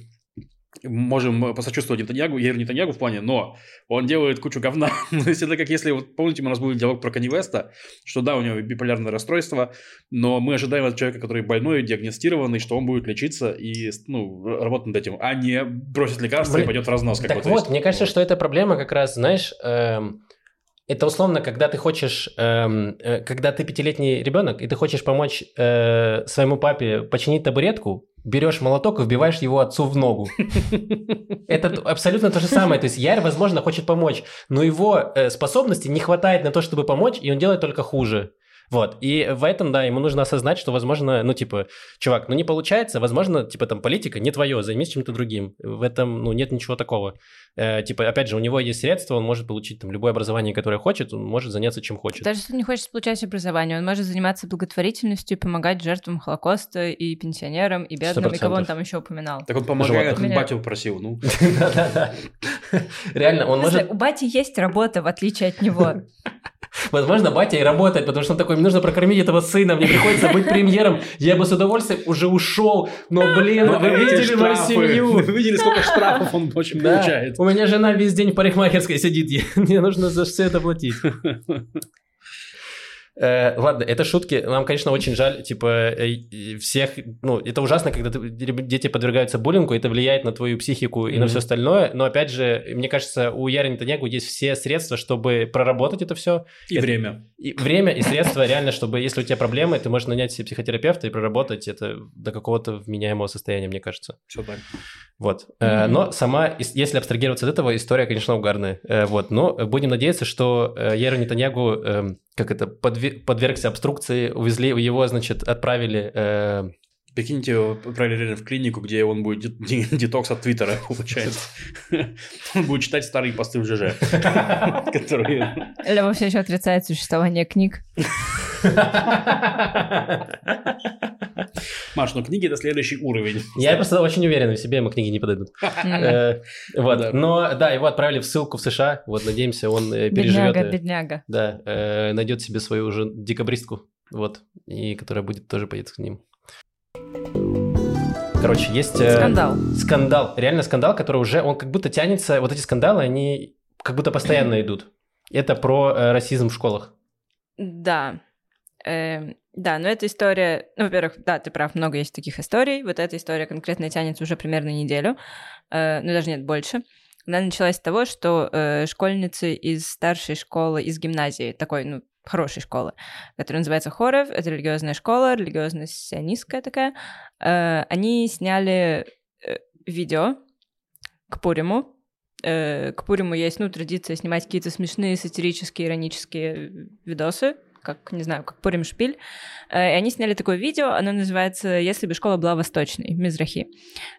можем посочувствовать Нетаньягу, Яиру Нетаньягу в плане, но он делает кучу говна. То есть это как если, вот помните, у нас был диалог про Кани Веста, что да, у него биполярное расстройство, но мы ожидаем от человека, который больной, диагностированный, что он будет лечиться и ну, работать над этим, а не бросит лекарства и Блин, пойдет в разнос. Так вот, есть, мне кажется, вот. что эта проблема как раз, знаешь, эм, это условно, когда ты хочешь, эм, э, когда ты пятилетний ребенок, и ты хочешь помочь э, своему папе починить табуретку, берешь молоток и вбиваешь его отцу в ногу. Это абсолютно то же самое. То есть Яр, возможно, хочет помочь, но его э, способностей не хватает на то, чтобы помочь, и он делает только хуже. Вот. И в этом, да, ему нужно осознать, что, возможно, ну, типа, чувак, ну, не получается, возможно, типа, там, политика не твое, займись чем-то другим. В этом, ну, нет ничего такого. Э, типа, опять же, у него есть средства, он может получить там любое образование, которое хочет, он может заняться чем хочет. Даже если он не хочет получать образование, он может заниматься благотворительностью и помогать жертвам Холокоста и пенсионерам, и бедным, и кого он 100%. там еще упоминал. Так он помогает. Меня- батю попросил, ну. Да-да-да. Реально, он может... У бати есть работа, в отличие от него. Возможно, батя и работает, потому что он такой, мне нужно прокормить этого сына, мне приходится быть премьером, я бы с удовольствием уже ушел, но, блин, Но вы видели мою штрафы, семью? Вы видели, сколько штрафов он очень Да, получает? у меня жена весь день в парикмахерской сидит, мне нужно за все это платить. Э, ладно, это шутки. Нам, конечно, очень жаль, типа, э, всех... Ну, это ужасно, когда ты- дети подвергаются буллингу, это влияет на твою психику и на Мгм. все остальное. Но, опять же, мне кажется, у Яри Нетаньягу есть все средства, чтобы проработать это все. И Это- время. И время и средства реально, чтобы, если у тебя проблемы, ты можешь нанять себе психотерапевта и проработать это до какого-то вменяемого состояния, мне кажется. Все так. Вот. Мгм. Но сама, если абстрагироваться от этого, история, конечно, угарная. Э, Вот. Но будем надеяться, что э, Яра Нетаньягу, эм, как это, подве- подвергся обструкции, увезли его, значит, отправили... э, Прикиньте, его отправили реально в клинику, где он будет де- де- детокс от Твиттера, получается. Он будет читать старые посты в ЖЖ, которые... Лева все еще отрицает существование книг. Маш, ну книги это следующий уровень. Я просто очень уверен в себе, ему книги не подойдут. Э, Вот. Но, да, его отправили в ссылку в США. Вот, надеемся, он э, переживет... Бедняга, э, бедняга. Да, э, найдет себе свою уже декабристку, вот, и которая будет тоже поедет к ним. Короче, есть... э, Скандал. Скандал, реально скандал, который уже, он как будто тянется, вот эти скандалы, они как будто постоянно идут. Это про э, расизм в школах. Да. Эм, да, но эта история... Ну, во-первых, да, ты прав, много есть таких историй. Вот эта история конкретно тянется уже примерно неделю. Э, ну, даже нет, больше. Она началась с того, что э, школьницы из старшей школы, из гимназии, такой, ну, хорошей школы, которая называется Хорев, это религиозная школа, религиозно-сионистская такая, э, они сняли э, видео к Пуриму. Э, к Пуриму есть, ну, традиция снимать какие-то смешные, сатирические, иронические видосы, как, не знаю, как Пурим Шпиль. Э, и они сняли такое видео, оно называется «Если бы школа была восточной», Мизрахи.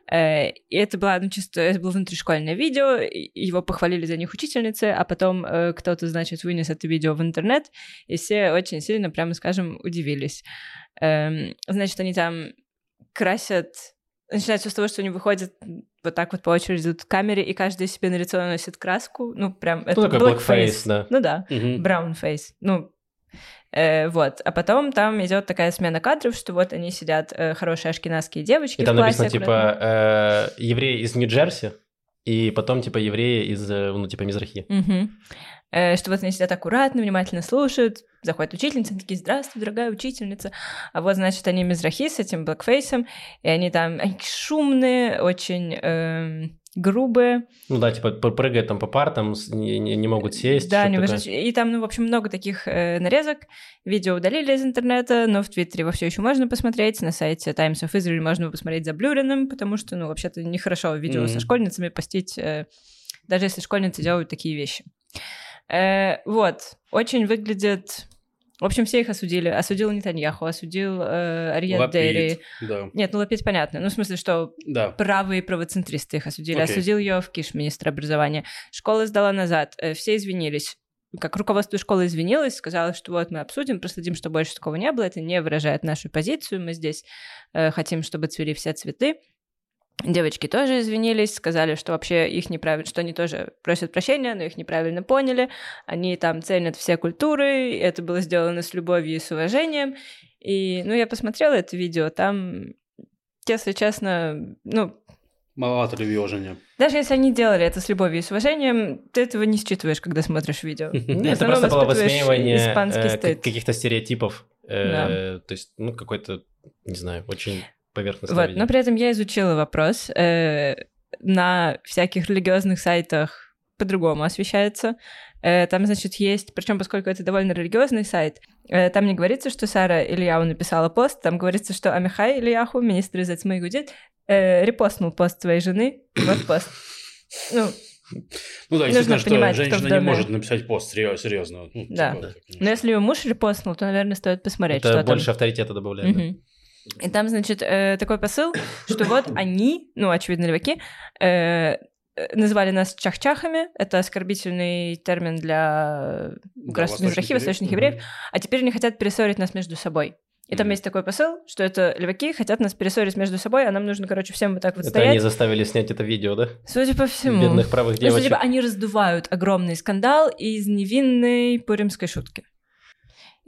Э, и это было, ну, чисто, это было внутришкольное видео, его похвалили за них учительницы, а потом э, кто-то, значит, вынес это видео в интернет, и все очень сильно, прямо скажем, удивились. Эм, значит, они там красят... Начинается с того, что они выходят вот так вот по очереди идут к камере, и каждый себе на лицо наносит краску. Ну, прям... Ну, такой blackface, да. Ну да, brown face. Ну, э, вот. А потом там идет такая смена кадров, что вот они сидят, э, хорошие ашкенадские девочки И там классе. написано, типа, э, евреи из Нью-Джерси, и потом, типа, евреи из, э, ну, типа, Мизрахи. Э, что вот они сидят аккуратно, внимательно слушают, заходит учительница, они такие, здравствуй, дорогая учительница. А вот, значит, они мизрахи с этим блэкфейсом, и они там они шумные, очень эм, грубые. Ну да, типа, прыгают там по партам, не, не- не могут сесть. Да, такое. выжить- И там, ну, в общем, много таких э, нарезок. Видео удалили из интернета, но в Твиттере его все еще можно посмотреть. На сайте Times of Israel можно посмотреть заблюренным, потому что, ну, вообще-то нехорошо видео Мгм. со школьницами постить, э, даже если школьницы делают такие вещи. Э, вот, очень выглядит В общем, все их осудили. Осудил Нетаньяху, осудил э, Ариет Дерри. Да. Нет, ну Лапид понятно. Ну, в смысле, что Да. правые правоцентристы их осудили. Окей. Осудил Йоав Киш, министр образования. Школа сдала назад. Э, Все извинились. Как руководство школы извинилось, сказала, что вот мы обсудим, проследим, что больше такого не было. Это не выражает нашу позицию. Мы здесь э, хотим, чтобы цвели все цветы. Девочки тоже извинились, сказали, что вообще их неправильно, что они тоже просят прощения, но их неправильно поняли. Они там ценят все культуры, это было сделано с любовью и с уважением. И, ну, я посмотрела это видео, там, если честно, ну, Маловато любви и уважения. даже если они делали это с любовью и с уважением, ты этого не считываешь, когда смотришь видео. Это просто было высмеивание э, каких-то стереотипов. э, То есть, ну, какой-то, не знаю, очень поверхностный. Вот, видео. но при этом я изучила вопрос. э, на всяких религиозных сайтах по-другому освещается. Э, там, значит, есть, причем поскольку это довольно религиозный сайт, э, там не говорится, что Сара Ильяу написала пост, там говорится, что Амихай Ильяху, министр из Эцмы Гудит, э, репостнул пост своей жены. Вот пост. Ну, Ну да, естественно, что понимать, женщина не может написать пост серьез- серьезно. Ну, Да. типа, конечно. но если ее муж репостнул, то, наверное, стоит посмотреть, Это что там. больше авторитета добавляет. да. И там, значит, э, такой посыл, что вот они, ну, очевидно, леваки, э, э, называли нас чахчахами, это оскорбительный термин для как раз восточных мизрахи, евреев. восточных евреев, а теперь они хотят перессорить нас между собой. И там Мгм. есть такой посыл, что это леваки хотят нас перессорить между собой, а нам нужно, короче, всем вот так вот Это они стоять. заставили снять это видео, да? Судя по всему. Бедных правых Потому что, девочек. типа, они раздувают огромный скандал из невинной пуримской шутки.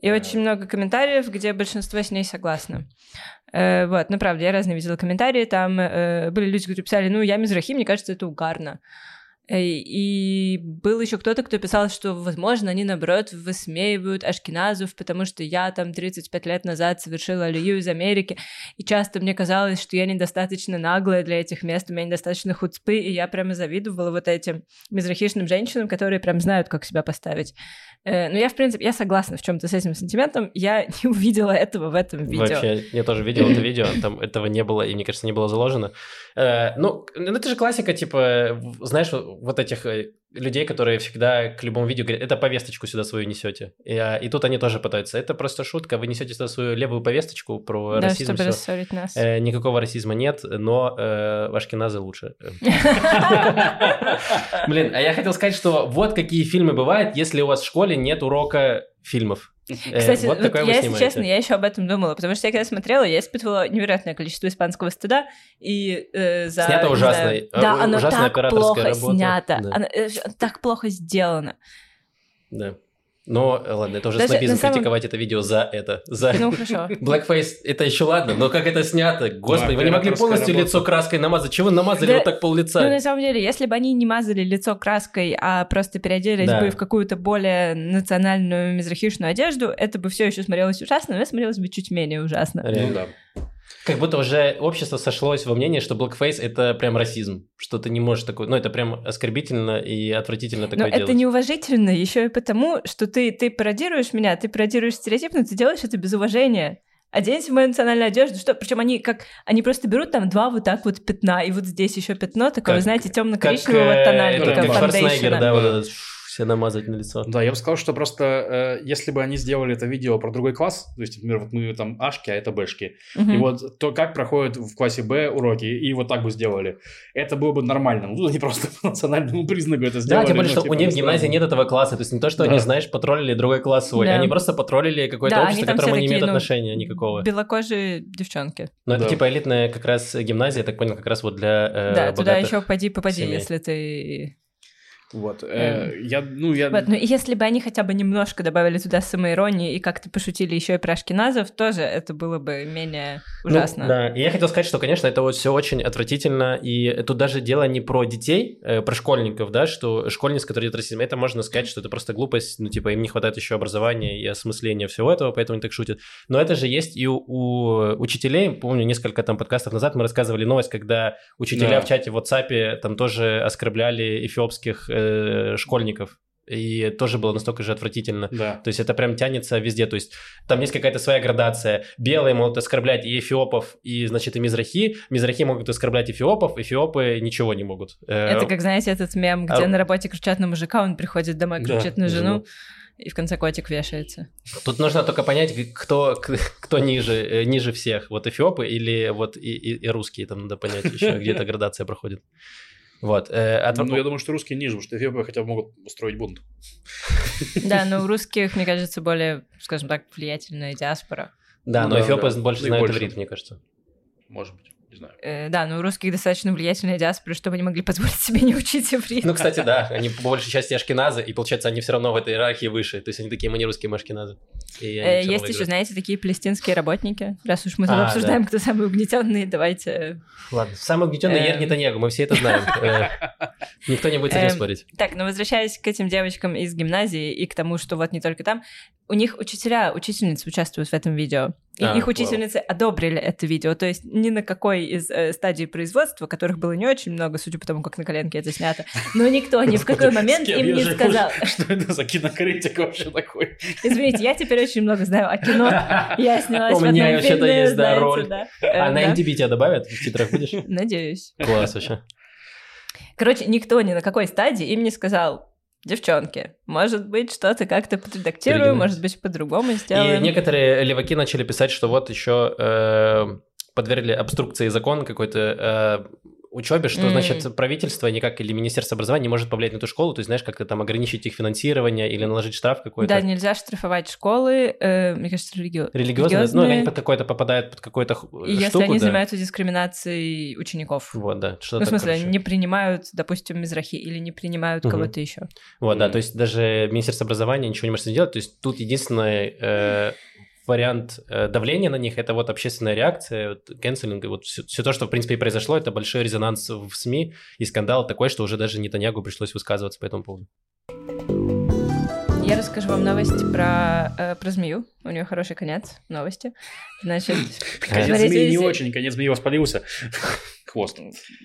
И Да. очень много комментариев, где большинство с ней согласно. Э, вот, ну правда, я разные видела комментарии, там э, были люди, которые писали, ну, я мизрахи, мне кажется, это угарно. И был еще кто-то, кто писал, что, возможно, они, наоборот, высмеивают ашкеназов, потому что я там 35 лет назад совершила алию из Америки, и часто мне казалось, что я недостаточно наглая для этих мест, у меня недостаточно хуцпы, и я прямо завидовала вот этим мизрахишным женщинам, которые прям знают, как себя поставить. Э, Но я, в принципе, я согласна в чем-то с этим сантиментом, я не увидела этого в этом видео. Вообще, я тоже видел это видео, там этого не было, и мне кажется, не было заложено. Э, ну, ну, это же классика, типа, знаешь, вот этих э, людей, которые всегда к любому видео говорят, это повесточку сюда свою несете. И, а, и тут они тоже пытаются. Это просто шутка, вы несете сюда свою левую повесточку про Да, расизм. чтобы рассорить нас. Э, никакого расизма нет, но э, ашкеназы лучше. Блин, а я хотел сказать, что вот какие фильмы бывают, если у вас в школе нет урока фильмов. Э, Кстати, вот вот такое вы я, если честно, я еще об этом думала, потому что я когда смотрела, я испытывала невероятное количество испанского стыда, и э, за... Снято ужасно. знаю, Э, Да, оно ужасная так плохо работа. снято, Да. оно, э, так плохо сделано. Да. Но, э, ладно, это уже Даже снобизм самом- критиковать это видео за это. За... Ну, хорошо. Blackface, это еще ладно, но как это снято? Господи, вы не могли полностью работа. лицо краской намазать? Чего вы намазали Да, вот так пол лица? Ну, на самом деле, если бы они не мазали лицо краской, а просто переоделись Да. бы в какую-то более национальную мизрахишную одежду, это бы все еще смотрелось ужасно, но смотрелось бы чуть менее ужасно. Ну да. Как будто уже общество сошлось во мнении, что blackface это прям расизм. Что ты не можешь такой... Ну, это прям оскорбительно и отвратительно Но такое это делать. неуважительно еще и потому, что ты, ты пародируешь меня, ты пародируешь стереотип, но ты делаешь это без уважения. Оденься в мою национальную одежду, что? Причем они как они просто берут там два вот так вот пятна, и вот здесь еще пятно такого, Как- знаете, Как, темно-коричневого э, тональника как фондейшена. да, вот этот все намазать на лицо. Да, я бы сказал, что просто э, если бы они сделали это видео про другой класс, то есть, например, вот мы там ашки, а это бэшки, Мгм. и вот то, как проходят в классе Б уроки, и вот так бы сделали, это было бы нормально. Ну, они просто по национальному признаку это Да, сделали. тем более, ну, что типа, у них в ну, гимназии нет этого класса. То есть не то, что они, Да. знаешь, потроллили другой класс свой. Да. Они просто потроллили какое-то Да, они общество, к которому не имеют ну, отношения никакого. Белокожие девчонки. Но это Да. типа элитная как раз гимназия, я так понял, как раз вот для э, да, туда еще поди попади, семей. если ты. Вот. э, я, ну, я... Вот, ну если бы они хотя бы немножко добавили туда самоиронии и как-то пошутили еще и про ашкеназов, тоже это было бы менее Ну, ужасно. да, и я хотел сказать, что, конечно, это вот все очень отвратительно, и тут даже дело не про детей, э, про школьников, да, что школьниц, которые идут расизм, это можно сказать, что это просто глупость, ну, типа, им не хватает еще образования и осмысления всего этого, поэтому они так шутят. Но это же есть и у, у учителей, помню, несколько там подкастов назад мы рассказывали новость, когда учителя Да. в чате в WhatsApp там тоже оскорбляли эфиопских э, школьников, и тоже было настолько же отвратительно. Да. То есть это прям тянется везде. То есть там есть какая-то своя градация. Белые могут оскорблять и эфиопов, и, значит, и мизрахи. Мизрахи могут оскорблять эфиопов, эфиопы ничего не могут. Э, Это как, знаете, этот мем, где А- на работе кричат на мужика, он приходит домой, Да, кричит на на жену. жену. и в конце котик вешается. Тут нужно только понять, кто, кто ниже, э, ниже всех. Вот эфиопы или вот и, и, и русские, там надо понять еще, где эта градация проходит. Вот. Э, от... Ну, я думаю, что русские ниже, потому что эфиопы хотя бы могут устроить бунт. Да, но у русских, мне кажется, более, скажем так, влиятельная диаспора. Да, но эфиопы больше знают иврит, мне кажется. Может быть не знаю. Э, да, но у русских достаточно влиятельная диаспора, чтобы они могли позволить себе не учить иврит. Ну, кстати, да, они по большей части ашкеназы, и получается, они все равно в этой иерархии выше. То есть они такие, мы не русские, мы ашкеназы. Э, есть еще, знаете, такие палестинские работники. Раз уж мы а, обсуждаем, да. кто самый угнетенный, давайте... Э, Ладно, самый угнетенный Ер эм. Нетаньягу, мы все это знаем. Э, никто не будет с этим эм, спорить. Так, но возвращаясь к этим девочкам из гимназии и к тому, что вот не только там, у них учителя, учительницы участвуют в этом видео. И а, их учительницы вау. одобрили это видео. То есть ни на какой из э, стадий производства, которых было не очень много, судя по тому, как на коленке это снято, но никто ни в какой момент им не сказал... Что это за кинокритик вообще такой? Извините, я теперь очень много знаю о кино. Я снялась У меня вообще-то есть, да, роль. А на MTV тебя добавят? В титрах будешь? Надеюсь. Класс вообще. Короче, никто ни на какой стадии им не сказал, девчонки, может быть, что-то как-то подредактирую, может быть, по-другому сделаем. И некоторые леваки начали писать, что вот еще э, подвергли обструкции закон какой-то э, учебе, что mm. значит правительство никак или Министерство образования не может повлиять на эту школу, то есть знаешь, как-то там ограничить их финансирование или наложить штраф какой-то. Да, нельзя штрафовать школы, э, мне кажется, религи... религиозные. Ну, они под какой-то попадают под какой-то И штуку, если они да. занимаются дискриминацией учеников. Вот, да. Что ну, в смысле, они не принимают, допустим, мизрахи или не принимают угу. кого-то еще. Вот, mm. да, то есть даже Министерство образования ничего не может сделать, то есть тут единственное... Э, вариант э, давления на них, это вот общественная реакция, вот, вот все, все то, что, в принципе, и произошло, это большой резонанс в СМИ, и скандал такой, что уже даже Нетаньягу пришлось высказываться по этому поводу. Я расскажу вам новости про, э, про змею. У нее хороший конец новости. Значит, конец змеи не очень, конец змеи воспалился. Хвост.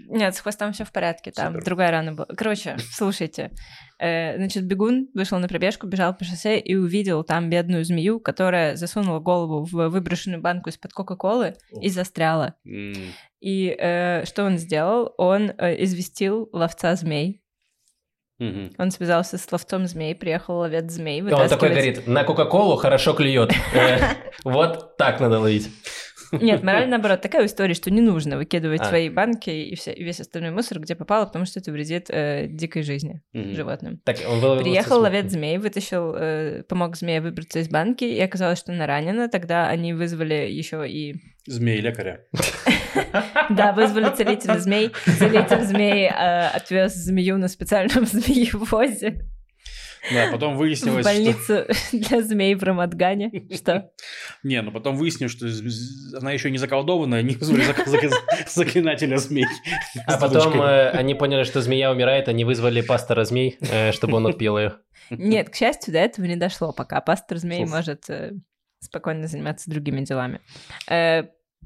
Нет, с хвостом все в порядке, там Супер. другая рана была. Короче, слушайте. Э, значит, бегун вышел на пробежку, бежал по шоссе и увидел там бедную змею, которая засунула голову в выброшенную банку из-под Кока-Колы и застряла. Mm. И э, что он сделал? Он э, известил ловца змей Угу. Он связался с ловцом змей, приехал ловец змей. И он такой говорит, на Кока-Колу хорошо клюет. Э, вот так надо ловить. Нет, мораль наоборот, такая история, что не нужно выкидывать а. свои банки и, все, и весь остальной мусор, где попало, потому что это вредит э, дикой жизни животным. Так, он Приехал ловец змей, вытащил, э, помог змее выбраться из банки, и оказалось, что она ранена. Тогда они вызвали еще и... Змей-лекаря. Да, вызвали целителя змей. Целитель змей э, отвез змею на специальном змеевозе. Да, потом выяснилось, В больницу что... для змей в Рамадгане. Что? Не, ну потом выяснилось, что она еще не заколдованная, не вызвали заклинателя змей. А потом э, они поняли, что змея умирает, они вызвали пастора змей, э, чтобы он отпел ее. Нет, к счастью, до этого не дошло пока. Пастор змей может спокойно заниматься другими делами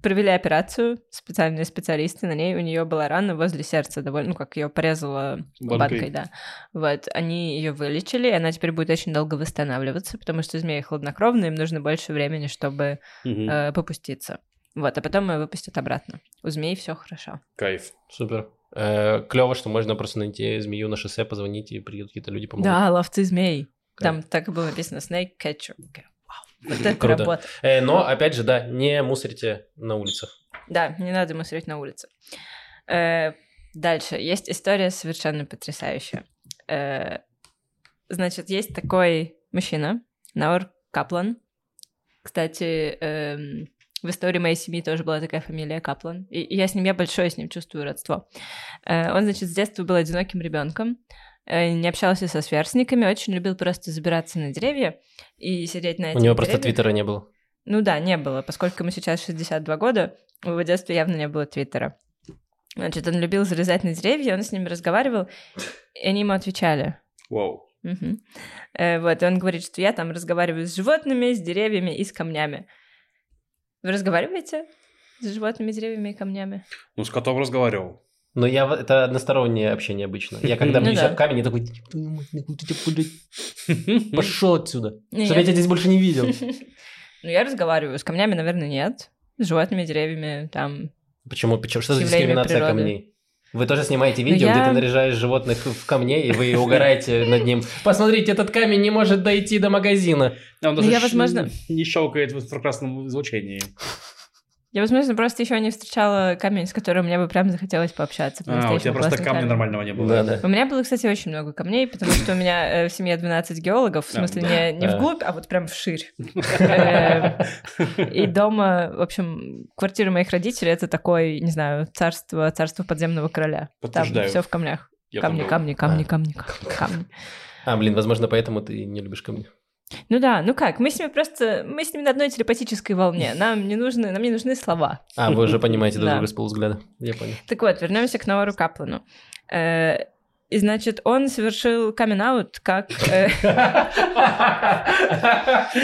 провели операцию, специальные специалисты, на ней у нее была рана возле сердца, довольно, ну, как ее порезала банкой. банкой, да. Вот, они ее вылечили, и она теперь будет очень долго восстанавливаться, потому что змеи хладнокровные, им нужно больше времени, чтобы угу. э, попуститься. Вот, а потом ее выпустят обратно. У змей все хорошо. Кайф. Супер. Э, клево, что можно просто найти змею на шоссе, позвонить, и приедут какие-то люди помогут. Да, ловцы змей. Кайф. Там так и было написано Snake Catcher. Вот это Круто. работа. Э, но, опять же, да, не мусорите на улицах. Да, не надо мусорить на улице. Э, дальше. Есть история совершенно потрясающая. Э, значит, есть такой мужчина, Наур Каплан. Кстати, э, в истории моей семьи тоже была такая фамилия Каплан. И я с ним, я большое с ним чувствую родство. Э, он, значит, с детства был одиноким ребенком. Э, не общался со сверстниками, очень любил просто забираться на деревья и сидеть на этих У него деревьях. просто твиттера не было. Ну да, не было, поскольку ему сейчас 62 года, в его детстве явно не было твиттера. Значит, он любил залезать на деревья, он с ними разговаривал, и они ему отвечали. Вау. Угу. Э, вот, и он говорит, что я там разговариваю с животными, с деревьями и с камнями. Вы разговариваете с животными, деревьями и камнями? Ну, с котом разговаривал. Но я это одностороннее общение обычно. Я когда ну, да. камень, я такой, пошел отсюда, чтобы я тебя здесь больше не видел. Ну, я разговариваю. С камнями, наверное, нет. С животными, деревьями, там... Почему? Почему? Что за дискриминация камней? Вы тоже снимаете Ну, видео, где ты наряжаешь животных в камне, и вы угораете над ним. Посмотрите, этот камень не может дойти до магазина. Он Ну, даже я, возможно- не щелкает в прекрасном излучении. Я, возможно, просто еще не встречала камень, с которым мне бы прям захотелось пообщаться. А, у тебя просто камня камень. нормального не было. Да, да. У меня было, кстати, очень много камней, потому что у меня э, в семье 12 геологов, в Да, смысле да. не, не Да. вглубь, а вот прям вширь. Э, И дома, в общем, квартира моих родителей это такое, не знаю, царство, царство подземного короля. Там все в камнях. Камни, камни, А. камни, камни, камни. А, блин, возможно, поэтому ты не любишь камни. Ну да, ну как, мы с ними просто, мы с ними на одной телепатической волне. Нам не нужны, нам не нужны слова. А, вы уже понимаете друг друга с полувзгляда. Я понял. Так вот, вернемся к Наору Каплану. Э, И значит, он совершил камин-аут как...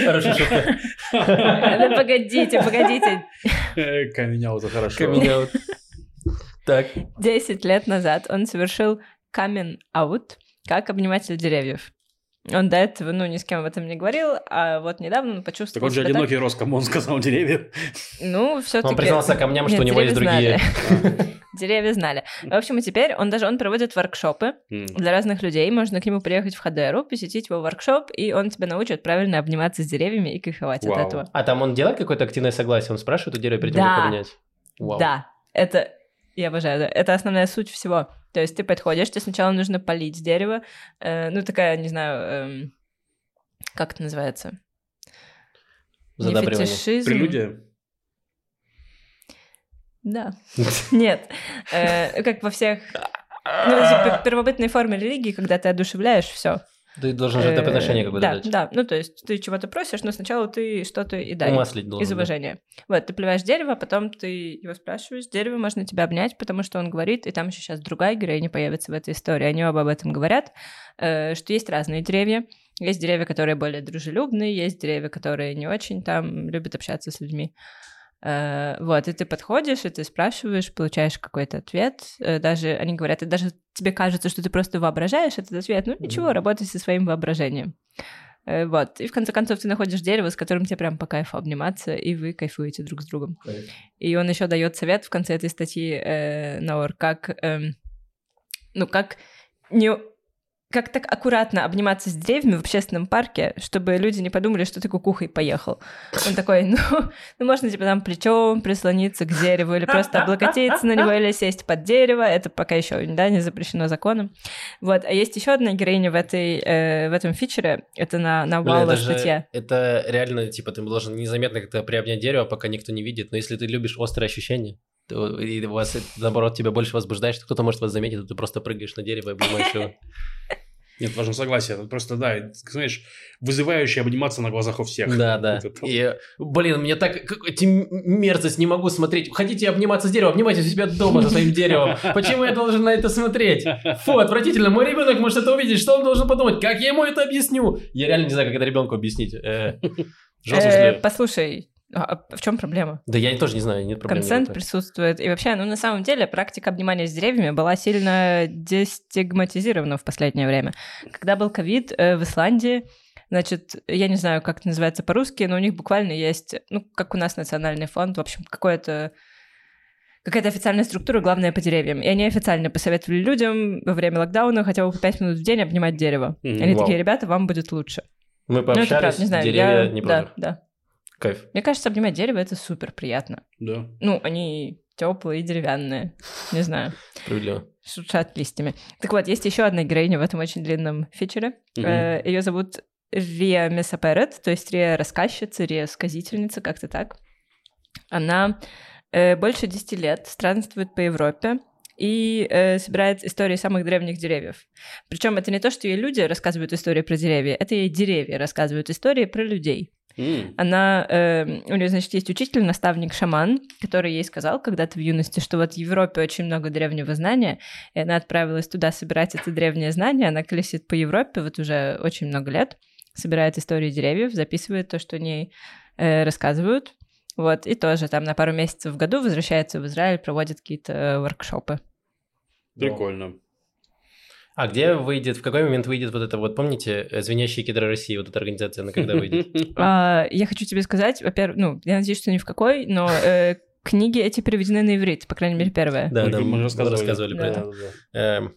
Хорошая шутка. Да погодите, погодите. Э, это хорошо. Камень-аут. Так. 10 лет назад он совершил камин-аут как обниматель деревьев. Он до этого, ну, ни с кем об этом не говорил, а вот недавно он Так почувствовал он же себя так. одинокий рос, кому он сказал деревья. Ну, все таки Он признался камням, что у него есть другие. Деревья знали. В общем, и теперь он даже он проводит воркшопы для разных людей. Можно к нему приехать в Хадеру, посетить его воркшоп, и он тебя научит правильно обниматься с деревьями и кайфовать от этого. А там он делает какое-то активное согласие? Он спрашивает у дерева перед тем, Да. как обнять? Вау. Да, это я обожаю, да. Это основная суть всего. То есть ты подходишь, тебе сначала нужно полить дерево, э, ну такая, не знаю, эм, как это называется? Не Задабривание. фетишизм. Прелюдия. Да. Нет. Э, Как во всех ну, типа, первобытной форме религии, когда ты одушевляешь все. Ты должен же жертвоприношение какое-то Да, дать. да. Ну, то есть ты чего-то просишь, но сначала ты что-то и дай. Умаслить должен. Из да. уважения. Вот, ты плеваешь дерево, потом ты его спрашиваешь, дерево можно тебя обнять, потому что он говорит, и там еще сейчас другая героиня появится в этой истории, они оба об этом говорят, э, что есть разные деревья. Есть деревья, которые более дружелюбные, есть деревья, которые не очень там любят общаться с людьми. Э, Вот, и ты подходишь, и ты спрашиваешь, получаешь какой-то ответ. Э, Даже они говорят, и даже тебе кажется, что ты просто воображаешь этот ответ. Ну ничего, Мгм. работай со своим воображением. Э, Вот. И в конце концов ты находишь дерево, с которым тебе прям по кайфу обниматься, и вы кайфуете друг с другом. И он еще дает совет в конце этой статьи э, Наур, как, эм, ну, как не как так аккуратно обниматься с деревьями в общественном парке, чтобы люди не подумали, что ты кукухой поехал. Он такой, ну, ну можно типа там плечом прислониться к дереву или просто облокотиться на него или сесть под дерево. Это пока еще да, не запрещено законом. Вот. А есть еще одна героиня в, этой, э, в этом фичере. Это на, на Ваула же- статья. Это реально, типа, ты должен незаметно как-то приобнять дерево, пока никто не видит. Но если ты любишь острые ощущения, и у вас, наоборот, тебя больше возбуждает, что кто-то может вас заметить, а ты просто прыгаешь на дерево и обнимаешь его. Нет, важно согласие. Это просто, да, знаешь, вызывающее обниматься на глазах у всех. Да, да. Вот. И, блин, мне так эти мерзость не могу смотреть. Хотите обниматься с деревом, обнимайте у себя дома со своим деревом. Почему я должен на это смотреть? Фу, отвратительно. Мой ребенок может это увидеть. Что он должен подумать? Как я ему это объясню? Я реально не знаю, как это ребенку объяснить. Э, Э, послушай, а в чем проблема? Да я тоже не знаю, нет проблем. Консент присутствует. И вообще, ну, на самом деле, практика обнимания с деревьями была сильно дестигматизирована в последнее время. Когда был ковид э, в Исландии, значит, я не знаю, как это называется по-русски, но у них буквально есть, ну, как у нас национальный фонд, в общем, какое-то какая-то официальная структура, главное, по деревьям. И они официально посоветовали людям во время локдауна хотя бы по 5 минут в день обнимать дерево. Мгм, Они вау. такие, ребята, вам будет лучше. Мы Ну, это пообщались, правда, не знаю, деревья я... не да, против. да. Кайф. Мне кажется, обнимать дерево — это супер приятно. Да. Ну, они теплые и деревянные. Не знаю, Справедливо. шуршат листьями. Так вот, есть еще одна героиня в этом очень длинном фичере. Мгм. Ее зовут Рия Месаперет, то есть Рия рассказчица, Рия сказительница, как-то так. Она э, больше 10 лет странствует по Европе и э, собирает истории самых древних деревьев. Причем это не то, что ей люди рассказывают истории про деревья, это ей деревья рассказывают истории про людей. М. Она, э, у нее, значит, есть учитель, наставник, шаман, который ей сказал когда-то в юности, что вот в Европе очень много древнего знания, и она отправилась туда собирать это древнее знание. Она колесит по Европе вот уже очень много лет, собирает истории деревьев, записывает то, что о ней э, рассказывают. Вот, и тоже там на пару месяцев в году возвращается в Израиль, проводит какие-то э, воркшопы. Прикольно. А где выйдет, в какой момент выйдет вот это вот, помните, э, «Звенящие кедры России», вот эта организация, она когда выйдет? А, я хочу тебе сказать, во-первых, ну, я надеюсь, что ни в какой, но э, книги эти переведены на иврит, по крайней мере, первая. Да, да, мы рассказывали. про это. Эм,